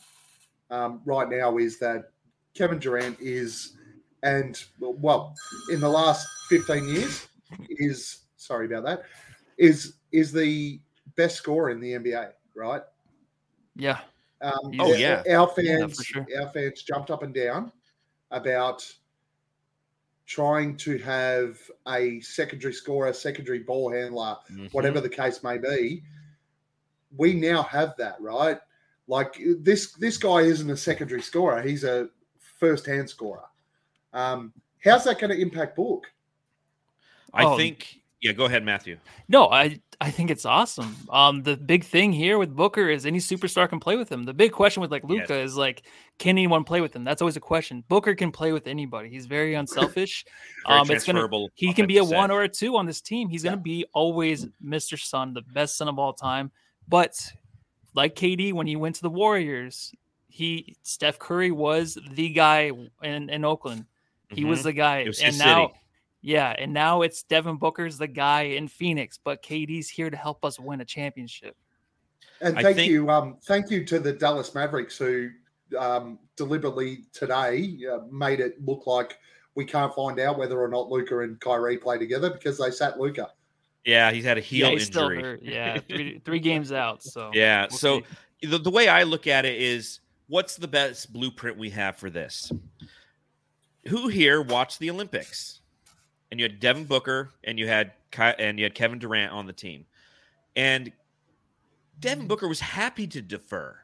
um, right now is that Kevin Durant is, and well, in the last fifteen years, is sorry about that, is is the best scorer in the NBA, right? Yeah. Um, Oh, yeah. our fans, for sure. our fans jumped up and down about trying to have a secondary scorer, secondary ball handler, Mhm. whatever the case may be. We now have that, right? Like this, this guy isn't a secondary scorer; he's a first-hand scorer. Um, how's that going to impact Book? I Oh. think. Yeah, go ahead, Matthew. No, I I think it's awesome. Um, the big thing here with Booker is any superstar can play with him. The big question with like Yes. Luka is like, can anyone play with him? That's always a question. Booker can play with anybody. He's very unselfish. Very um, it's gonna he can be a offensive one or a two on this team. He's gonna be always Mr. Son, the best son of all time. But like KD, when he went to the Warriors, he Steph Curry was the guy in, in Oakland. He was Mhm. the guy, It was and his now, city. yeah, and now it's Devin Booker's the guy in Phoenix. But KD's here to help us win a championship. And thank think- you, um, thank you to the Dallas Mavericks who um, deliberately today uh, made it look like we can't find out whether or not Luka and Kyrie play together because they sat Luka. Yeah, he's had a heel yeah, injury. Yeah, three, three games out. So Yeah. we'll so see. the, the way I look at it is what's the best blueprint we have for this? Who here watched the Olympics? And you had Devin Booker and you had and you had Kevin Durant on the team. And Devin Booker was happy to defer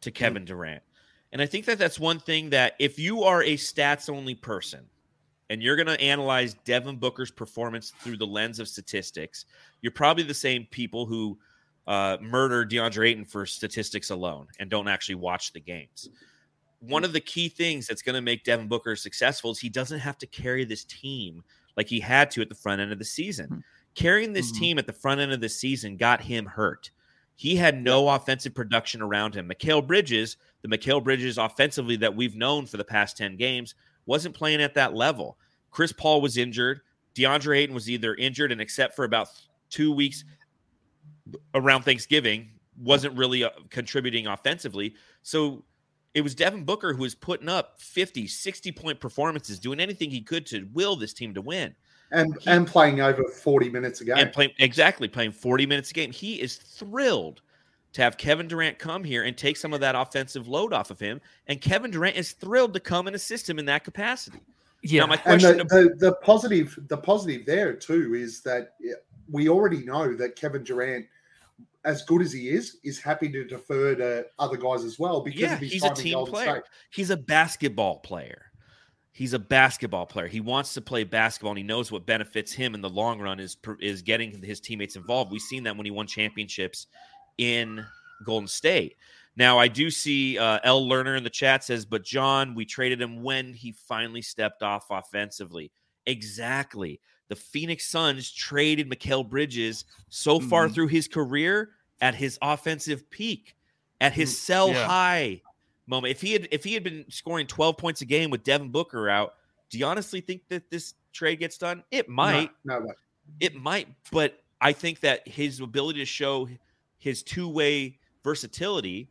to Kevin Durant. And I think that that's one thing that if you are a stats only person and you're going to analyze Devin Booker's performance through the lens of statistics, you're probably the same people who uh, murder DeAndre Ayton for statistics alone and don't actually watch the games. One of the key things that's going to make Devin Booker successful is he doesn't have to carry this team like he had to at the front end of the season. Carrying this Mhm. team at the front end of the season got him hurt. He had no offensive production around him. Mikal Bridges, the Mikal Bridges offensively that we've known for the past 10 games, wasn't playing at that level. Chris Paul was injured. DeAndre Ayton was either injured and except for about two weeks around Thanksgiving, wasn't really uh, contributing offensively. So it was Devin Booker who was putting up 50, 60 point performances, doing anything he could to will this team to win. And He- and playing over 40 minutes a game. And playing exactly playing 40 minutes a game. He is thrilled to have Kevin Durant come here and take some of that offensive load off of him. And Kevin Durant is thrilled to come and assist him in that capacity. yeah, Now, my and question the, the, the positive the positive there too is that yeah, we already know that Kevin Durant, as good as he is, is happy to defer to other guys as well because Yeah, he's a team player. State. He's a basketball player. He's a basketball player. He wants to play basketball, and he knows what benefits him in the long run is is getting his teammates involved. We've seen that when he won championships in Golden State. Now, I do see uh, L. Lerner in the chat says, "But John, we traded him when he finally stepped off offensively." Exactly. The Phoenix Suns traded Mikal Bridges so far Mhm. through his career at his offensive peak, at his sell yeah. high moment. If he had if he had been scoring 12 points a game with Devin Booker out, do you honestly think that this trade gets done? It might. No, no. It might, but I think that his ability to show his two way versatility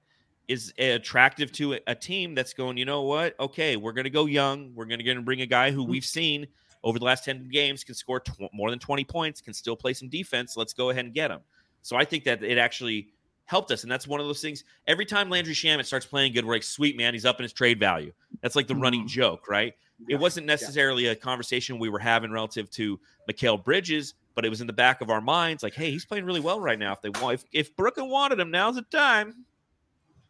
is attractive to a, a team that's going, you know what? Okay, we're going to go young. We're going to bring a guy who we've seen over the last 10 games can score tw- more than 20 points, can still play some defense. Let's go ahead and get him. So I think that it actually helped us. And that's one of those things. Every time Landry Shamet starts playing good, we're like, sweet man, he's up in his trade value. That's like the running joke, right? Yeah. It wasn't necessarily a conversation we were having relative to Mikal Bridges, but it was in the back of our minds, like, hey, he's playing really well right now. If they want, if, if Brooklyn wanted him, now's the time.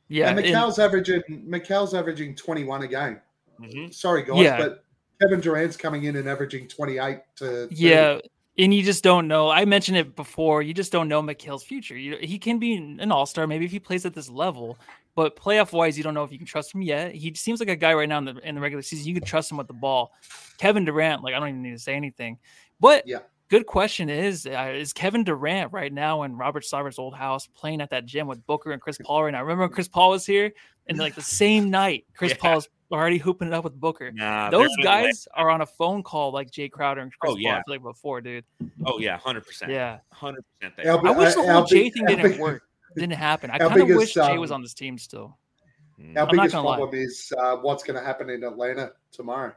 Yeah, and and- averaging Mikal's averaging 21 a game. Mhm. Sorry, guys, Yeah. but Kevin Durant's coming in and averaging 28 to 30. Yeah, and you just don't know. I mentioned it before. You just don't know Mikal's future. You, he can be an all star, maybe if he plays at this level, but playoff wise, you don't know if you can trust him yet. He seems like a guy right now in the in the regular season. You can trust him with the ball. Kevin Durant, like I don't even need to say anything. But Yeah. good question is uh, is Kevin Durant right now in Robert Sarver's old house playing at that gym with Booker and Chris Paul right now? Remember when Chris Paul was here and like the same night, Chris Yeah. Paul's already hooping it up with Booker. Nah, Those they're on the way. guys are on a phone call like Jae Crowder and Chris Oh, Paul. yeah. I feel like before, dude. Oh yeah, hundred percent. Yeah. hundred percent. I wish the whole Jae thing didn't work. Didn't happen. I kind of wish Jae um, was on this team still. Mm. Our biggest problem is uh, what's going to happen in Atlanta tomorrow.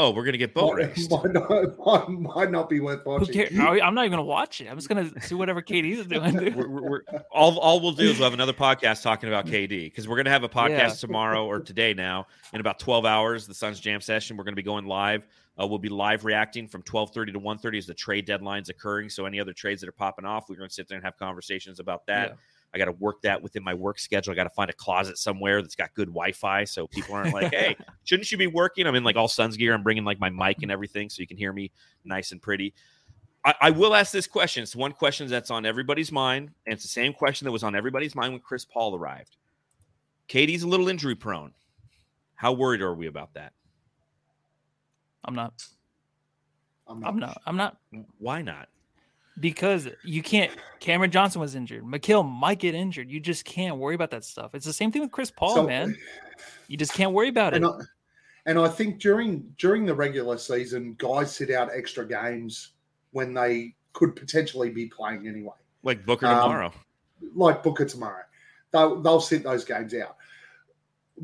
Oh, we're gonna get boat Might, raced. might, not, might, might not be worth Who watching. cares? I- I'm not even gonna watch it. I'm just gonna see whatever KD's doing. Dude. we're, we're, we're- all, all we'll do is we'll have another podcast talking about KD because we're going to have a podcast Yeah. tomorrow or today now in about 12 hours. The Suns Jam session. We're going to be going live. Uh, we'll be live reacting from 12:30 to 1:30 as the trade deadline's occurring. So any other trades that are popping off, we're going to sit there and have conversations about that. Yeah. I got to work that within my work schedule. I got to find a closet somewhere that's got good Wi-Fi, so people aren't like, "Hey, shouldn't you be working?" I'm in like all Suns gear. I'm bringing like my mic and everything, so you can hear me nice and pretty. I, I will ask this question. It's one question that's on everybody's mind, and it's the same question that was on everybody's mind when Chris Paul arrived. KD's a little injury prone. How worried are we about that? I'm not. I'm not. I'm not. I'm not Why not? Because you can't. Cameron Johnson was injured. Mikal might get injured. You just can't worry about that stuff. It's the same thing with Chris Paul, So- man. You just can't worry about it. And I, and I think during during the regular season, guys sit out extra games when they could potentially be playing anyway. Like Booker Um, tomorrow. like Booker tomorrow. They'll, they'll sit those games out.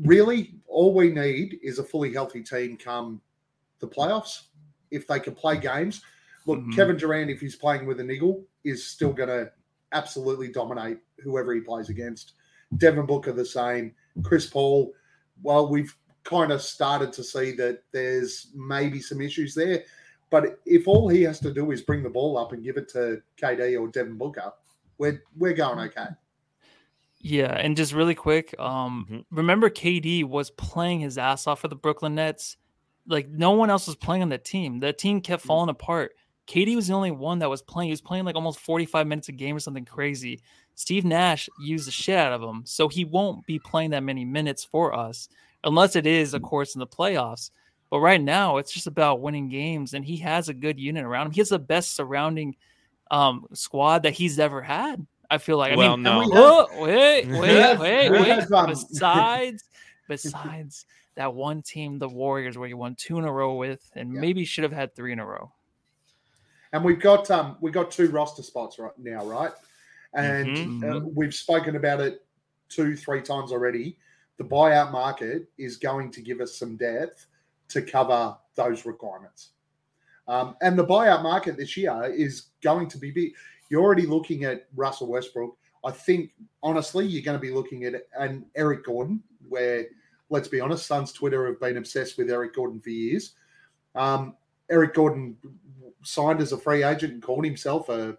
Really, all we need is a fully healthy team come the playoffs. If they can play games, look, Mhm. Kevin Durant, if he's playing with a niggle, is still going to absolutely dominate whoever he plays against. Devin Booker, the same. Chris Paul, well, we've kind of started to see that there's maybe some issues there. But if all he has to do is bring the ball up and give it to KD or Devin Booker, we're we're going okay. Yeah, and just really quick, um, Mhm. remember KD was playing his ass off for the Brooklyn Nets. Like no one else was playing on that team. That team kept Mm. falling apart. KD was the only one that was playing. He was playing like almost 45 minutes a game or something crazy. Steve Nash used the shit out of him, so he won't be playing that many minutes for us unless it is, of course, in the playoffs. But right now, it's just about winning games, and he has a good unit around him. He has the best surrounding um, squad that he's ever had. I feel like. I well, mean, no. we- Oh, wait, wait, wait, wait. Besides, besides that one team, the Warriors, where you won two in a row with, and Yeah. maybe should have had three in a row. And we've got um we've got two roster spots right now, right? And Mhm. uh, we've spoken about it two, three times already. The buyout market is going to give us some depth to cover those requirements. Um, and the buyout market this year is going to be big. You're already looking at Russell Westbrook. I think honestly, you're going to be looking at an Eric Gordon, where let's be honest, Suns Twitter have been obsessed with Eric Gordon for years. Um, Eric Gordon signed as a free agent and called himself a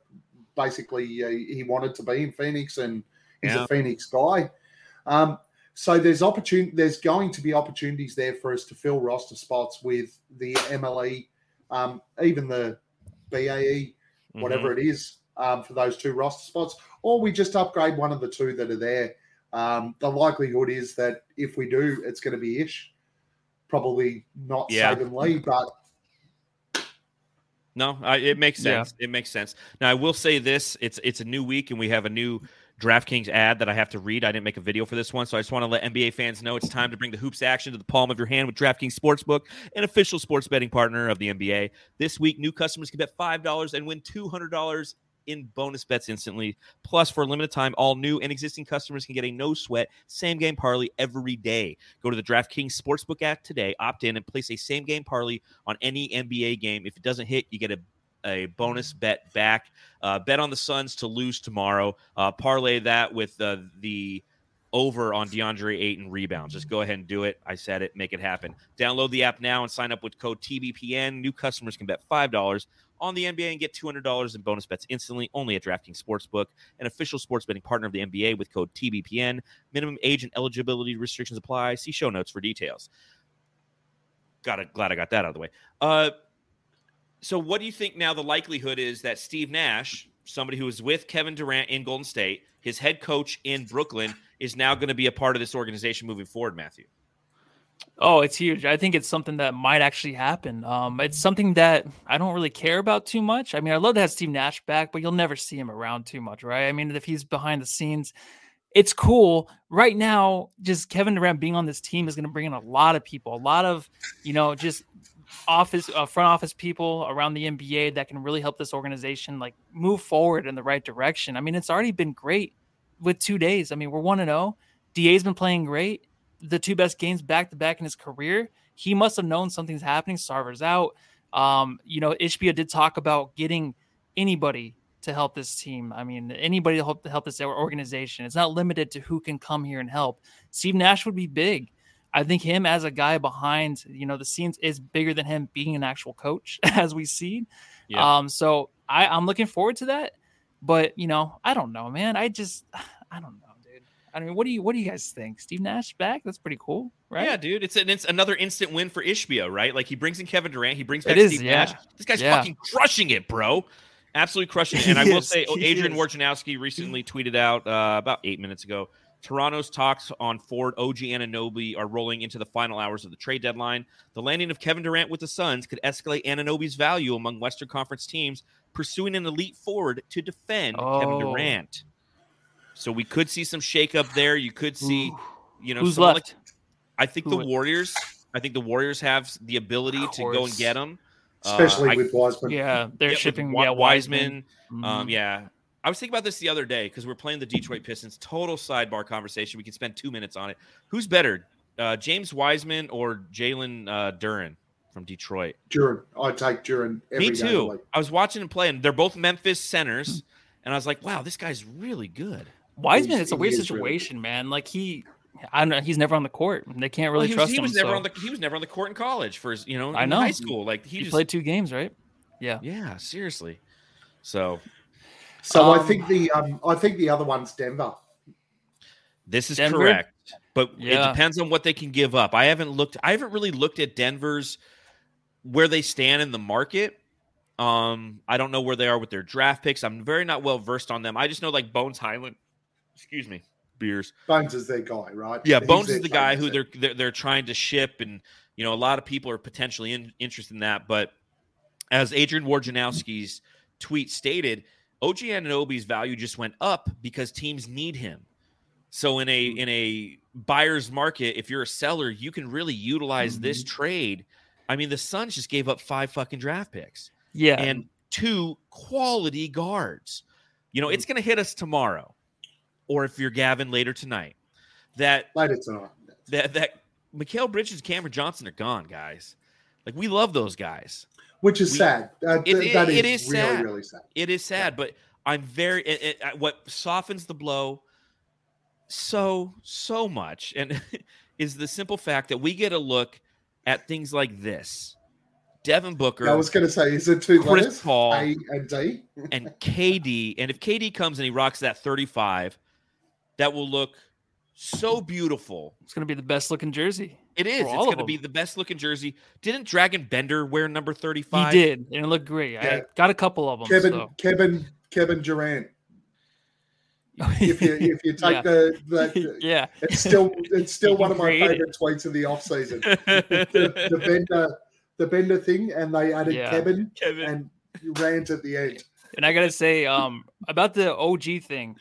basically uh, he wanted to be in Phoenix and he's Yeah. a Phoenix guy. Um, so there's opportunity. There's going to be opportunities there for us to fill roster spots with the MLE, um, even the BAE, Mm-hmm. whatever it is, um, for those two roster spots, or we just upgrade one of the two that are there. Um, the likelihood is that if we do, it's going to be Ish, probably not Yeah. Saban Lee, but No, I, it makes Yeah. sense. It makes sense. Now I will say this: it's it's a new week, and we have a new DraftKings ad that I have to read. I didn't make a video for this one, so I just want to let NBA fans know it's time to bring the hoops action to the palm of your hand with DraftKings Sportsbook, an official sports betting partner of the NBA. This week, new customers can bet five dollars and win two hundred dollars in bonus bets instantly. Plus, for a limited time, all new and existing customers can get a no sweat same game parlay every day. Go to the DraftKings Sportsbook app today, opt in, and place a same game parlay on any NBA game. If it doesn't hit, you get a a bonus bet back. Uh, bet on the Suns to lose tomorrow. Uh, parlay that with uh, the over on DeAndre Ayton rebounds. Just go ahead and do it. I said it. Make it happen. Download the app now and sign up with code TBPN. New customers can bet five dollars on the NBA and get two hundred dollars in bonus bets instantly. Only at DraftKings Sportsbook, an official sports betting partner of the NBA, with code TBPN. Minimum age and eligibility restrictions apply. See show notes for details. Got it. Glad I got that out of the way. Uh, so, what do you think now? The likelihood is that Steve Nash, somebody who was with Kevin Durant in Golden State, his head coach in Brooklyn, is now going to be a part of this organization moving forward. Matthew. Oh, it's huge. I think it's something that might actually happen. Um, it's something that I don't really care about too much. I mean, I'd love to have Steve Nash back, but you'll never see him around too much, right? I mean, if he's behind the scenes, it's cool. Right now, just Kevin Durant being on this team is going to bring in a lot of people, a lot of, you know, just office, uh, front office people around the NBA that can really help this organization like move forward in the right direction. I mean, it's already been great with two days. I mean, we're one and zero. Da's been playing great the two best games back to back in his career. He must have known something's happening. Sarver's out. Um, you know, Ishbia did talk about getting anybody to help this team. I mean, anybody to help to help this organization. It's not limited to who can come here and help. Steve Nash would be big. I think him as a guy behind, you know, the scenes is bigger than him being an actual coach, as we see. Yeah. Um, so I, I'm looking forward to that. But you know, I don't know, man. I just I don't know. I mean, what do you what do you guys think? Steve Nash back? That's pretty cool, right? Yeah, dude. It's an it's another instant win for Ishbia, right? Like he brings in Kevin Durant, he brings back is, Steve yeah. Nash. This guy's Yeah. fucking crushing it, bro. Absolutely crushing it. And I will is, say, Adrian is. Wojnarowski recently tweeted out uh, about eight minutes ago. Toronto's talks on Ford, OG Anunoby are rolling into the final hours of the trade deadline. The landing of Kevin Durant with the Suns could escalate Anunoby's value among Western Conference teams pursuing an elite forward to defend Kevin Oh. Durant. So we could see some shakeup there. You could see, Ooh. you know, Who's someone like- left? I think Who the would- Warriors. I think the Warriors have the ability to go and get them. especially Uh, I- with Wiseman. yeah, they're Yeah, shipping. Wa- yeah, Wiseman. Um, Mhm. yeah, I was thinking about this the other day because we're playing the Detroit Pistons. Total sidebar conversation. We can spend two minutes on it. Who's better, uh, James Wiseman or Jalen uh, Duren from Detroit? Duren, I take Duren Me day of the too. I was watching him play, and they're both Memphis centers, and I was like, "Wow, this guy's really good." Wiseman, it's a weird is really situation, man. Like he, I don't know. He's never on the court. They can't Well, really he was, trust he him. was never so- on the he was never on the court in college for his, you know I know. high school. Like he, He just played two games, right? Yeah. yeah, seriously. So So I Um, think the um, I think the other one's Denver. This is Denver? correct, but it depends on what they can give up. I haven't looked. I haven't really looked at Denver's where they stand in the market. Um, I don't know where they are with their draft picks. I'm very not well versed on them. I just know like Bones Hyland. Excuse me, beers. Bones is their guy, right? Yeah, He's Bones is the guy who they're, they're they're trying to ship, and you know a lot of people are potentially in, interested in that. But as Adrian Wojnarowski's tweet stated, OG Anunoby's value just went up because teams need him. So in a hmm. in a buyer's market, if you're a seller, you can really utilize this mm-hmm. trade. I mean, the Suns just gave up five fucking draft picks Yeah. and two quality guards. You know, it's mm. going to hit us tomorrow, or if you're Gavin later tonight. That later tonight. that that Mikal Bridges, Cameron Johnson are gone, guys. Like we love those guys. Which is We- sad. Uh, It- th- that it- it is, is really, sad. really sad. It is sad, but I'm very. It, it, what softens the blow so so much, and is the simple fact that we get a look at things like this. Devin Booker. I was going to say, is it two Chris letters? Paul. A and D. and KD, and if KD comes and he rocks that 35, that will look so beautiful. it's gonna be the best looking jersey. It is. It's going to be the best looking jersey. Didn't Dragan Bender wear number 35? He did, and it looked great. I got a couple of them. Kevin, so. Kevin, Kevin Durant. If you if you take Yeah. the, the yeah, it's still it's still one of my create it. favorite tweets of the off season. the, the Bender the Bender thing, and they added Yeah. Kevin Kevin. and you rant at the end. And I gotta say, um, about the OG thing.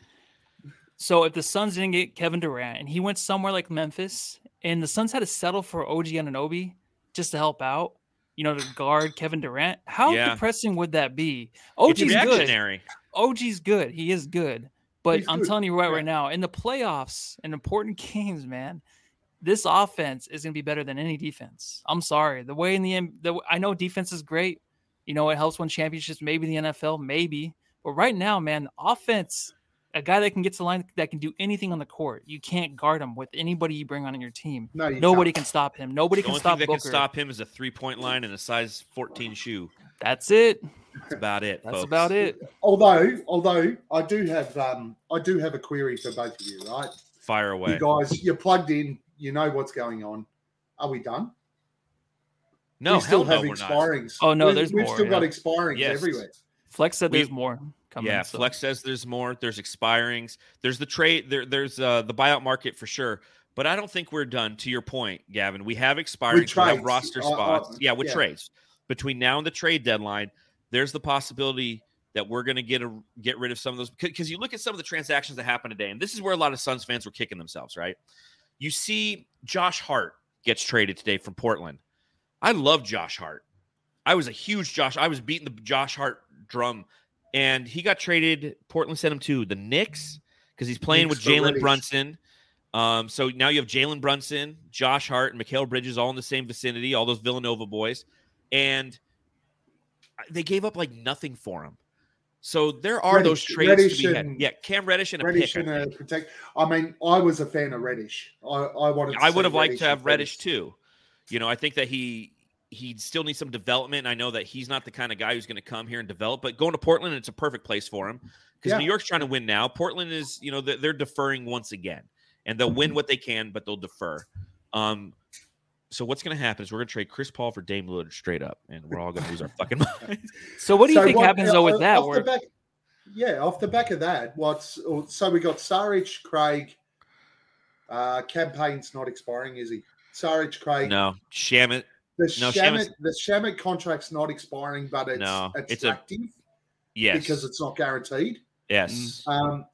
So if the Suns didn't get Kevin Durant and he went somewhere like Memphis, and the Suns had to settle for OG Anunoby just to help out, you know, to guard Kevin Durant, how Yeah. depressing would that be? OG's good. OG's good. He is good. But He's I'm good, telling you right yeah. right now, in the playoffs and important games, man, this offense is going to be better than any defense. I'm sorry. The way in the, M- the I know defense is great. You know, it helps win championships, maybe the NFL, maybe. But right now, man, offense, a guy that can get to the line that can do anything on the court, you can't guard him with anybody you bring on in your team. No, you Nobody can't. can stop him. Nobody The can only stop thing that Booker. can stop him is a three point line and a size 14 shoe. That's it. That's about it. That's folks. about it. Although, although I do have, um, I do have a query for both of you, right? Fire away. You guys, you're plugged in. You know what's going on. Are we done? no, we still hell no, have we're not. expirings. Oh, no, We- there's we've more, still got yeah. expirings Yes. everywhere. Flex said We- there's more coming. Yeah, so- Flex says there's more. There's expirings. There's the trade. There, there's uh, the buyout market for sure. But I don't think we're done. To your point, Gavin, we have expirings. We have trades. roster Uh, uh, spots. yeah, with yeah. trades between now and the trade deadline. There's the possibility that we're going to get a get rid of some of those because you look at some of the transactions that happened today, and this is where a lot of Suns fans were kicking themselves. Right? You see, Josh Hart gets traded today from Portland. I love Josh Hart. I was a huge Josh. I was beating the Josh Hart drum, and he got traded. Portland sent him to the Knicks because he's playing Knicks with Jalen Reddish. Brunson. Um, so now you have Jalen Brunson, Josh Hart, and Mikal Bridges all in the same vicinity. All those Villanova boys, and they gave up like nothing for him. So there are those trades Reddish to be had. and- Yeah, Cam Reddish and a Reddish pick. I and a protect. I mean, I was a fan of Reddish. I, I wanted. To I would have liked to have Reddish too. You know, I think that he he still needs some development. I know that he's not the kind of guy who's going to come here and develop, but going to Portland, it's a perfect place for him because Yeah. New York's trying to win now. Portland is, you know, they're, they're deferring once again, and they'll win what they can, but they'll defer. Um, so what's going to happen is we're going to trade Chris Paul for Dame Lillard straight up, and we're all going to lose our fucking minds. So what do you So think happens though uh, with that? off Where back, yeah, off the back of that, what's oh, so we got Saric, Craig. Uh, Cam Payne's not expiring, is he? Saric, Craig. no, Shamet. The no, Shamet, the Shamet contract's not expiring, but it's No, it's, it's a- active Yes, because it's not guaranteed. yes. Um,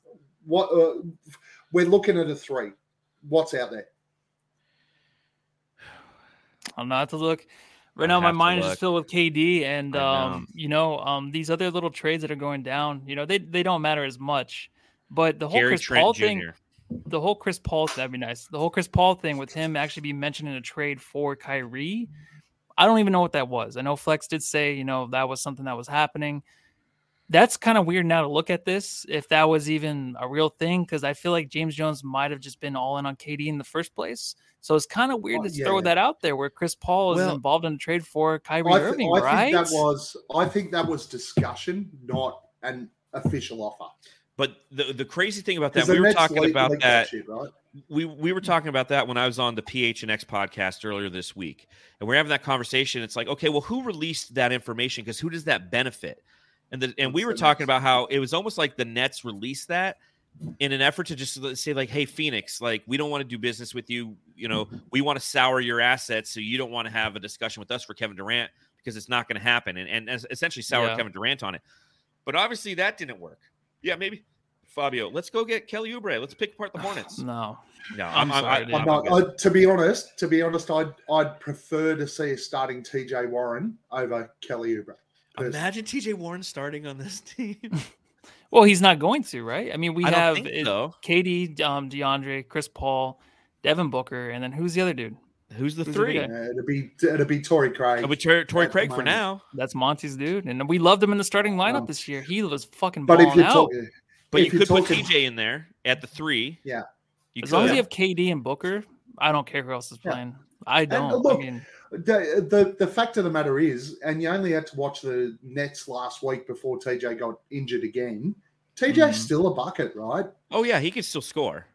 what uh, we're looking at a three. What's out there? I'm not to look. Right now, my have mind is just filled with KD, and I know. um, you know, um, these other little trades that are going down. You know, they they don't matter as much. But the whole Gary Chris Trent Paul Jr. thing, the whole Chris Paul that'd be nice. The whole Chris Paul thing with him actually be mentioned in a trade for Kyrie. I don't even know what that was. I know Flex did say, you know, that was something that was happening. That's kind of weird now to look at this, if that was even a real thing, because I feel like James Jones might have just been all in on KD in the first place. So it's kind of weird Oh, to yeah. throw that out there where Chris Paul is Well- involved in a trade for Kyrie I, th- Irving, I right? think that was I think that was discussion, not an official offer. But the the crazy thing about that, we were talking about that. shit, right? We we were talking about that when I was on the PH and X podcast earlier this week, and we're having that conversation. It's like, okay, well, who released that information? Because who does that benefit? And the, and we were talking about how it was almost like the Nets released that in an effort to just say like, hey, Phoenix, like we don't want to do business with you. You know, we want to sour your assets, so you don't want to have a discussion with us for Kevin Durant because it's not going to happen, and and essentially sour Yeah. Kevin Durant on it. But obviously that didn't work. Yeah, maybe. Fabio, let's go get Kelly Oubre. Let's pick apart the Hornets. no. No, I'm I'm, sorry, I. I'm I'm not, good. To be honest, to be honest, I'd I'd prefer to see us starting TJ Warren over Kelly Oubre. Personally. Imagine TJ Warren starting on this team. Well, he's not going to, right? I mean, we I have think it- so. KD, um, DeAndre, Chris Paul, Devin Booker, and then who's the other dude? Who's the Who's three? guy? Uh, it'd be it'd be Torrey Craig. Oh, we Tor- Torrey Craig for now, That's Monty's dude, and we loved him in the starting lineup Um, this year. He was fucking but if you're out. talking, but you if you're could put talking- TJ in there at the three. Yeah. you as long as you have KD and Booker, I don't care who else is Yeah. playing. I don't. look, I mean, the, the the fact of the matter is, and you only had to watch the Nets last week before TJ got injured again. TJ's Mhm. still a bucket, right? Oh yeah, he can still score.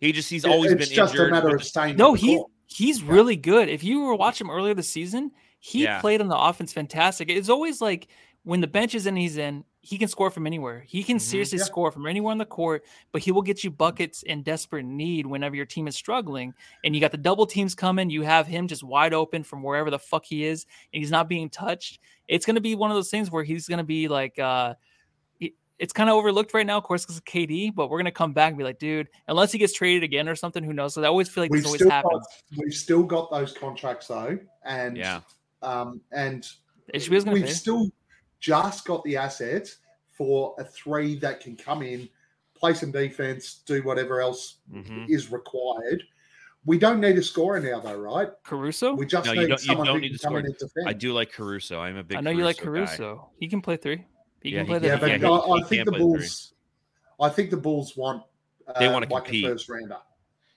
He just he's always it's been just injured. a matter of the- staying. no, he court. he's really good. If you were watching him earlier this season, he Yeah. played on the offense fantastic. It's always like when the bench is in, he's in. He can score from anywhere. He can Mhm. seriously Yeah. score from anywhere on the court, but he will get you buckets in desperate need whenever your team is struggling. And you got the double teams coming. You have him just wide open from wherever the fuck he is, and he's not being touched. It's gonna be one of those things where he's gonna be like, uh, it's kind of overlooked right now, of course, because of KD. But we're gonna come back and be like, dude, unless he gets traded again or something, who knows? So I always feel like We've this always happens. got we've still got those contracts though, and Yeah. um, and HBO's gonna we've pay. still just got the assets for a three that can come in, play some defense, do whatever else Mhm. is required. We don't need a scorer now, though, right? Caruso. We just No, you need don't- you someone don't who need can come in and defend. I do like Caruso. I'm a big. I know you like guy. Caruso. He can play three. He Yeah, can he play can- the Yeah, but he- I, I think the play three. Bulls. I think the Bulls want. Uh, They wanna like compete. a first rounder.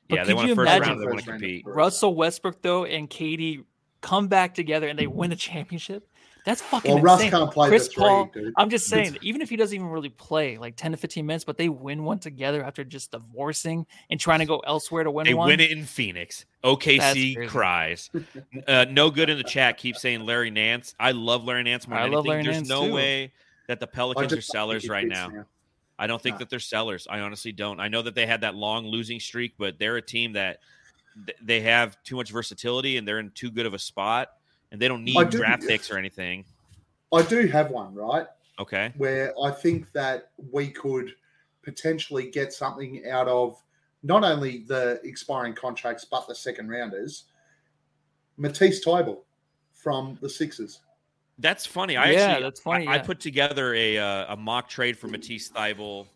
But Yeah, they want you a first round. They want to rounder compete. Russell Westbrook though and KD come back together and they win a championship. That's fucking Well, Russ insane. can't play Chris the three, Paul- dude. I'm just saying, even if he doesn't even really play like 10 to 15 minutes, but they win one together after just divorcing and trying to go elsewhere to win one. They one. win it in Phoenix. OKC crazy. cries. Uh, no good in the chat. Keep saying Larry Nance. I love Larry Nance more I than love anything. Larry There's Nance, no too. way that the Pelicans are sellers right fits now. I don't think No. that they're sellers. I honestly don't. I know that they had that long losing streak, but they're a team that th- they have too much versatility and they're in too good of a spot, and they don't need I do- draft picks or anything. I do have one, right? Okay. where I think that we could potentially get something out of not only the expiring contracts but the second rounders. Matisse Thybulle from the Sixers. That's funny. I Yeah, actually, that's funny, I, I put together a uh, a mock trade for Matisse Thybulle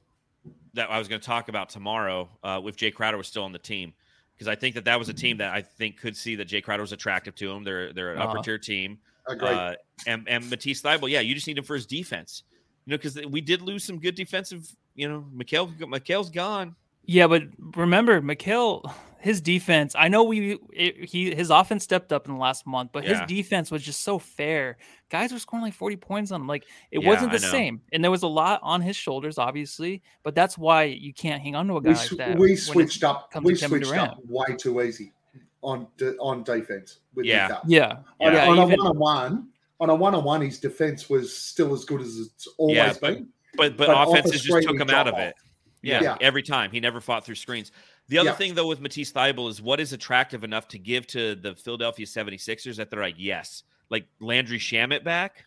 that I was going to talk about tomorrow uh, if Jae Crowder was still on the team because I think that that was a team that I think could see that Jae Crowder was attractive to him. They're they're an Uh-huh. upper tier team. Agreed. Uh, and and Matisse Thybulle, yeah, you just need him for his defense. You know, because we did lose some good defensive. You know, Mikal Mikal's gone. Yeah, but remember, Mikal, his defense. I know we it, he his offense stepped up in the last month, but Yeah. his defense was just so fair. Guys were scoring like forty points on him. Like it Yeah, wasn't the same, and there was a lot on his shoulders, obviously. But that's why you can't hang on to a guy we, like that. we switched up. We to Kevin switched up way too easy on on defense with Yeah. Yeah, On, yeah. on a one on one, on a one on one, his defense was still as good as it's always Yeah, but- been. But but, But offenses just took him out of it. Yeah, Yeah. every time he never fought through screens. The other Yeah. thing though with Matisse Thybulle is what is attractive enough to give to the Philadelphia 76ers that they're like, yes, like Landry Shamet back.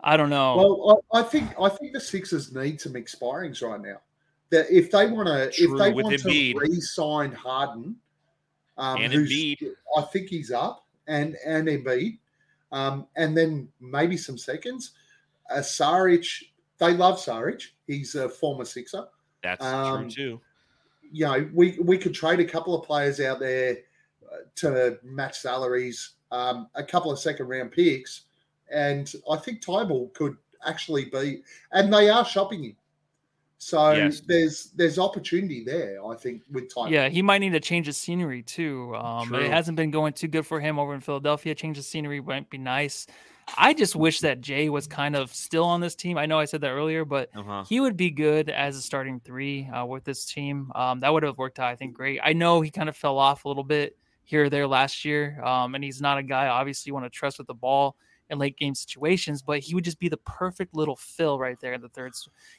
I don't know. Well, I, I think I think the Sixers need some expirings right now. That if they want to, if they want Embiid. to re-sign Harden, um, And Embiid. I think he's up, and and Embiid, um, and then maybe some seconds. Uh, Saric, they love Saric. He's a former Sixer. That's Um, true too. You know, we we could trade a couple of players out there uh, to match salaries, um, a couple of second round picks, and I think Thybulle could actually be, and they are shopping him. So Yes. there's there's opportunity there, I think, with Thybulle. Yeah, he might need to change the scenery too. Um, it hasn't been going too good for him over in Philadelphia. Change the scenery might be nice. I just wish that Jae was kind of still on this team. I know I said that earlier, but Uh-huh. he would be good as a starting three uh, with this team. Um, that would have worked out, I think, great. I know he kind of fell off a little bit here or there last year, um, and he's not a guy obviously you want to trust with the ball in late game situations, but he would just be the perfect little fill right there in the third.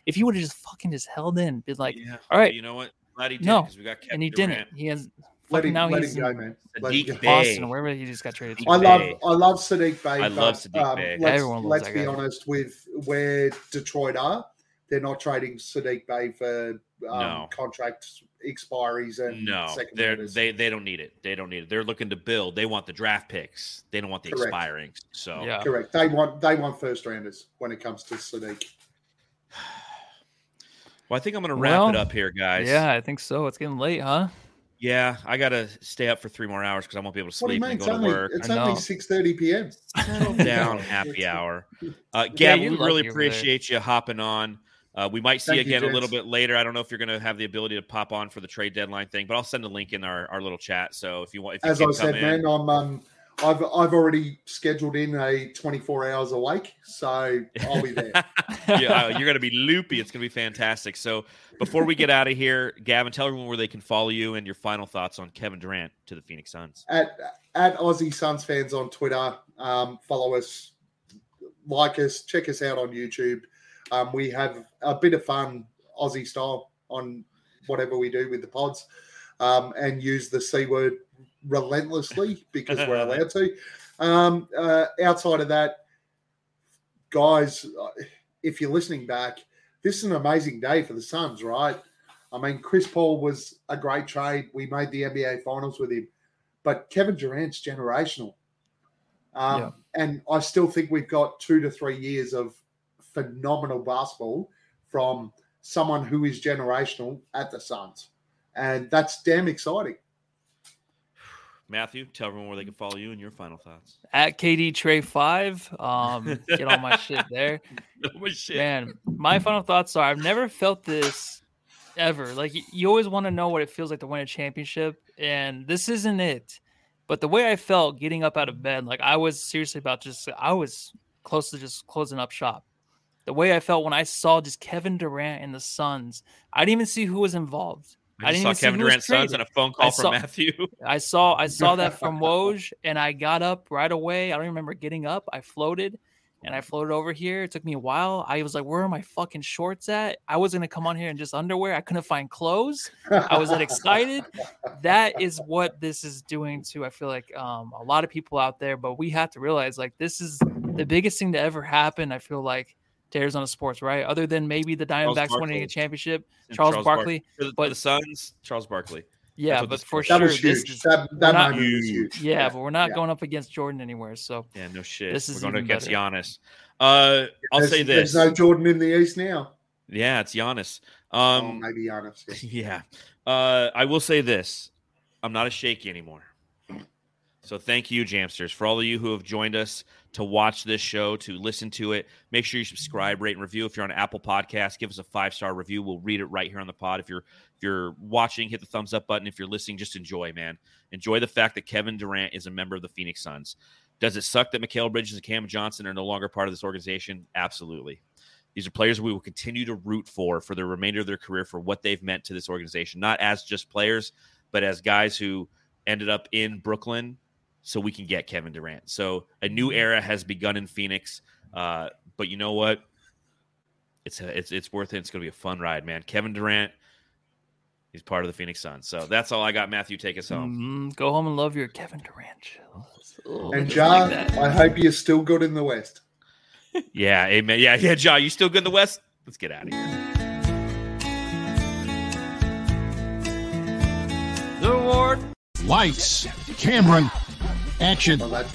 If he would have just fucking just held in, been like, yeah. all right. You know what? Glad he did No, we got and he Durant. didn't. He has let him, now let he's him go, man. Let him Saddiq go. Bey. Boston or wherever he just got traded. to. I love Bey. I love Saddiq Bey. I love but, Saddiq um, Bey. Let's, Everyone loves let's that be guy. honest with where Detroit are. They're not trading Saddiq Bey for um, No. contract expiries and No, second they're, rounders. they they don't need it. They don't need it. They're looking to build. They want the draft picks. They don't want the Correct. expiring. So Yeah. Correct. They want they want first rounders when it comes to Saddiq. Well, I think I'm going to wrap Well, it up here, guys. Yeah, I think so. It's getting late, huh? Yeah, I got to stay up for three more hours because I won't be able to What do you sleep and go to only work. it's only six thirty p.m. Settle down, happy hour. Uh, Gab, you're we really lucky there. appreciate you hopping on. Uh, we might see you Thank you, again a little bit later. I don't know if you're going to have the ability to pop on for the trade deadline thing, but I'll send a link in our, our little chat. So if you want, if you As I said, in, man, I'm um I've I've already scheduled in a twenty four hours awake, so I'll be there. yeah, uh, you're going to be loopy. It's going to be fantastic. So before we get out of here, Gavin, tell everyone where they can follow you and your final thoughts on Kevin Durant to the Phoenix Suns. at at Aussie Suns fans on Twitter. Um, follow us, like us, check us out on YouTube. Um, we have a bit of fun Aussie style on whatever we do with the pods, um, and use the c word relentlessly because we're allowed to. Um, uh, outside of that, guys, uh, if you're listening back, this is an amazing day for the Suns, right? I mean, Chris Paul was a great trade. We made the NBA Finals with him, but Kevin Durant's generational. Um, Yeah. And I still think we've got two to three years of phenomenal basketball from someone who is generational at the Suns. And that's damn exciting. Matthew, tell everyone where they can follow you and your final thoughts. At KD Trey five. Um, get all my shit there. Shit. Man, my final thoughts are: I've never felt this ever. Like you always want to know what it feels like to win a championship, and this isn't it. But the way I felt getting up out of bed, like I was seriously about just, I was close to just closing up shop. The way I felt when I saw just Kevin Durant and the Suns, I didn't even see who was involved. I, I didn't saw Kevin Durant's sons and a phone call saw- from Matthew. I saw I saw that from Woj, and I got up right away. I don't remember getting up. I floated, and I floated over here. It took me a while. I was like, "Where are my fucking shorts at?" I was gonna come on here in just underwear. I couldn't find clothes. I was that excited. That is what this is doing to. I feel like um, a lot of people out there, but we have to realize like this is the biggest thing to ever happen. I feel like to Arizona sports, right? Other than maybe the Diamondbacks winning a championship, And Charles, Bark- Barkley. For the, but- the Suns, Charles Barkley. Yeah, but for sure, That was this huge. is that that not huge. huge. yeah, but we're not yeah. going up against Jordan anywhere. So Yeah, no shit. This We're is going even against better. Giannis. Uh, I'll There's- say this. There's no Jordan in the East now. yeah, it's Giannis. oh, Um, maybe Giannis. yeah. yeah. Uh, I will say this. I'm not a shaky anymore. So thank you, Jamsters, for all of you who have joined us to watch this show, to listen to it. Make sure you subscribe, rate, and review. If you're on Apple Podcasts, give us a five star review. We'll read it right here on the pod. If you're if you're watching, hit the thumbs up button. If you're listening, just enjoy, man. Enjoy the fact that Kevin Durant is a member of the Phoenix Suns. Does it suck that Mikal Bridges and Cam Johnson are no longer part of this organization? Absolutely. These are players we will continue to root for for the remainder of their career for what they've meant to this organization, not as just players, but as guys who ended up in Brooklyn so we can get Kevin Durant. So a new era has begun in Phoenix. Uh, but you know what? It's a, it's it's worth it. It's going to be a fun ride, man. Kevin Durant, he's part of the Phoenix Suns. So that's all I got. Matthew, take us home. mhm, go home and love your Kevin Durant. chills. Oh, And just Ja, like. I hope you're still good in the West. Yeah, amen. Yeah, yeah, John, you still good in the West? Let's get out of here. the award. Lights, camera, action. Well, that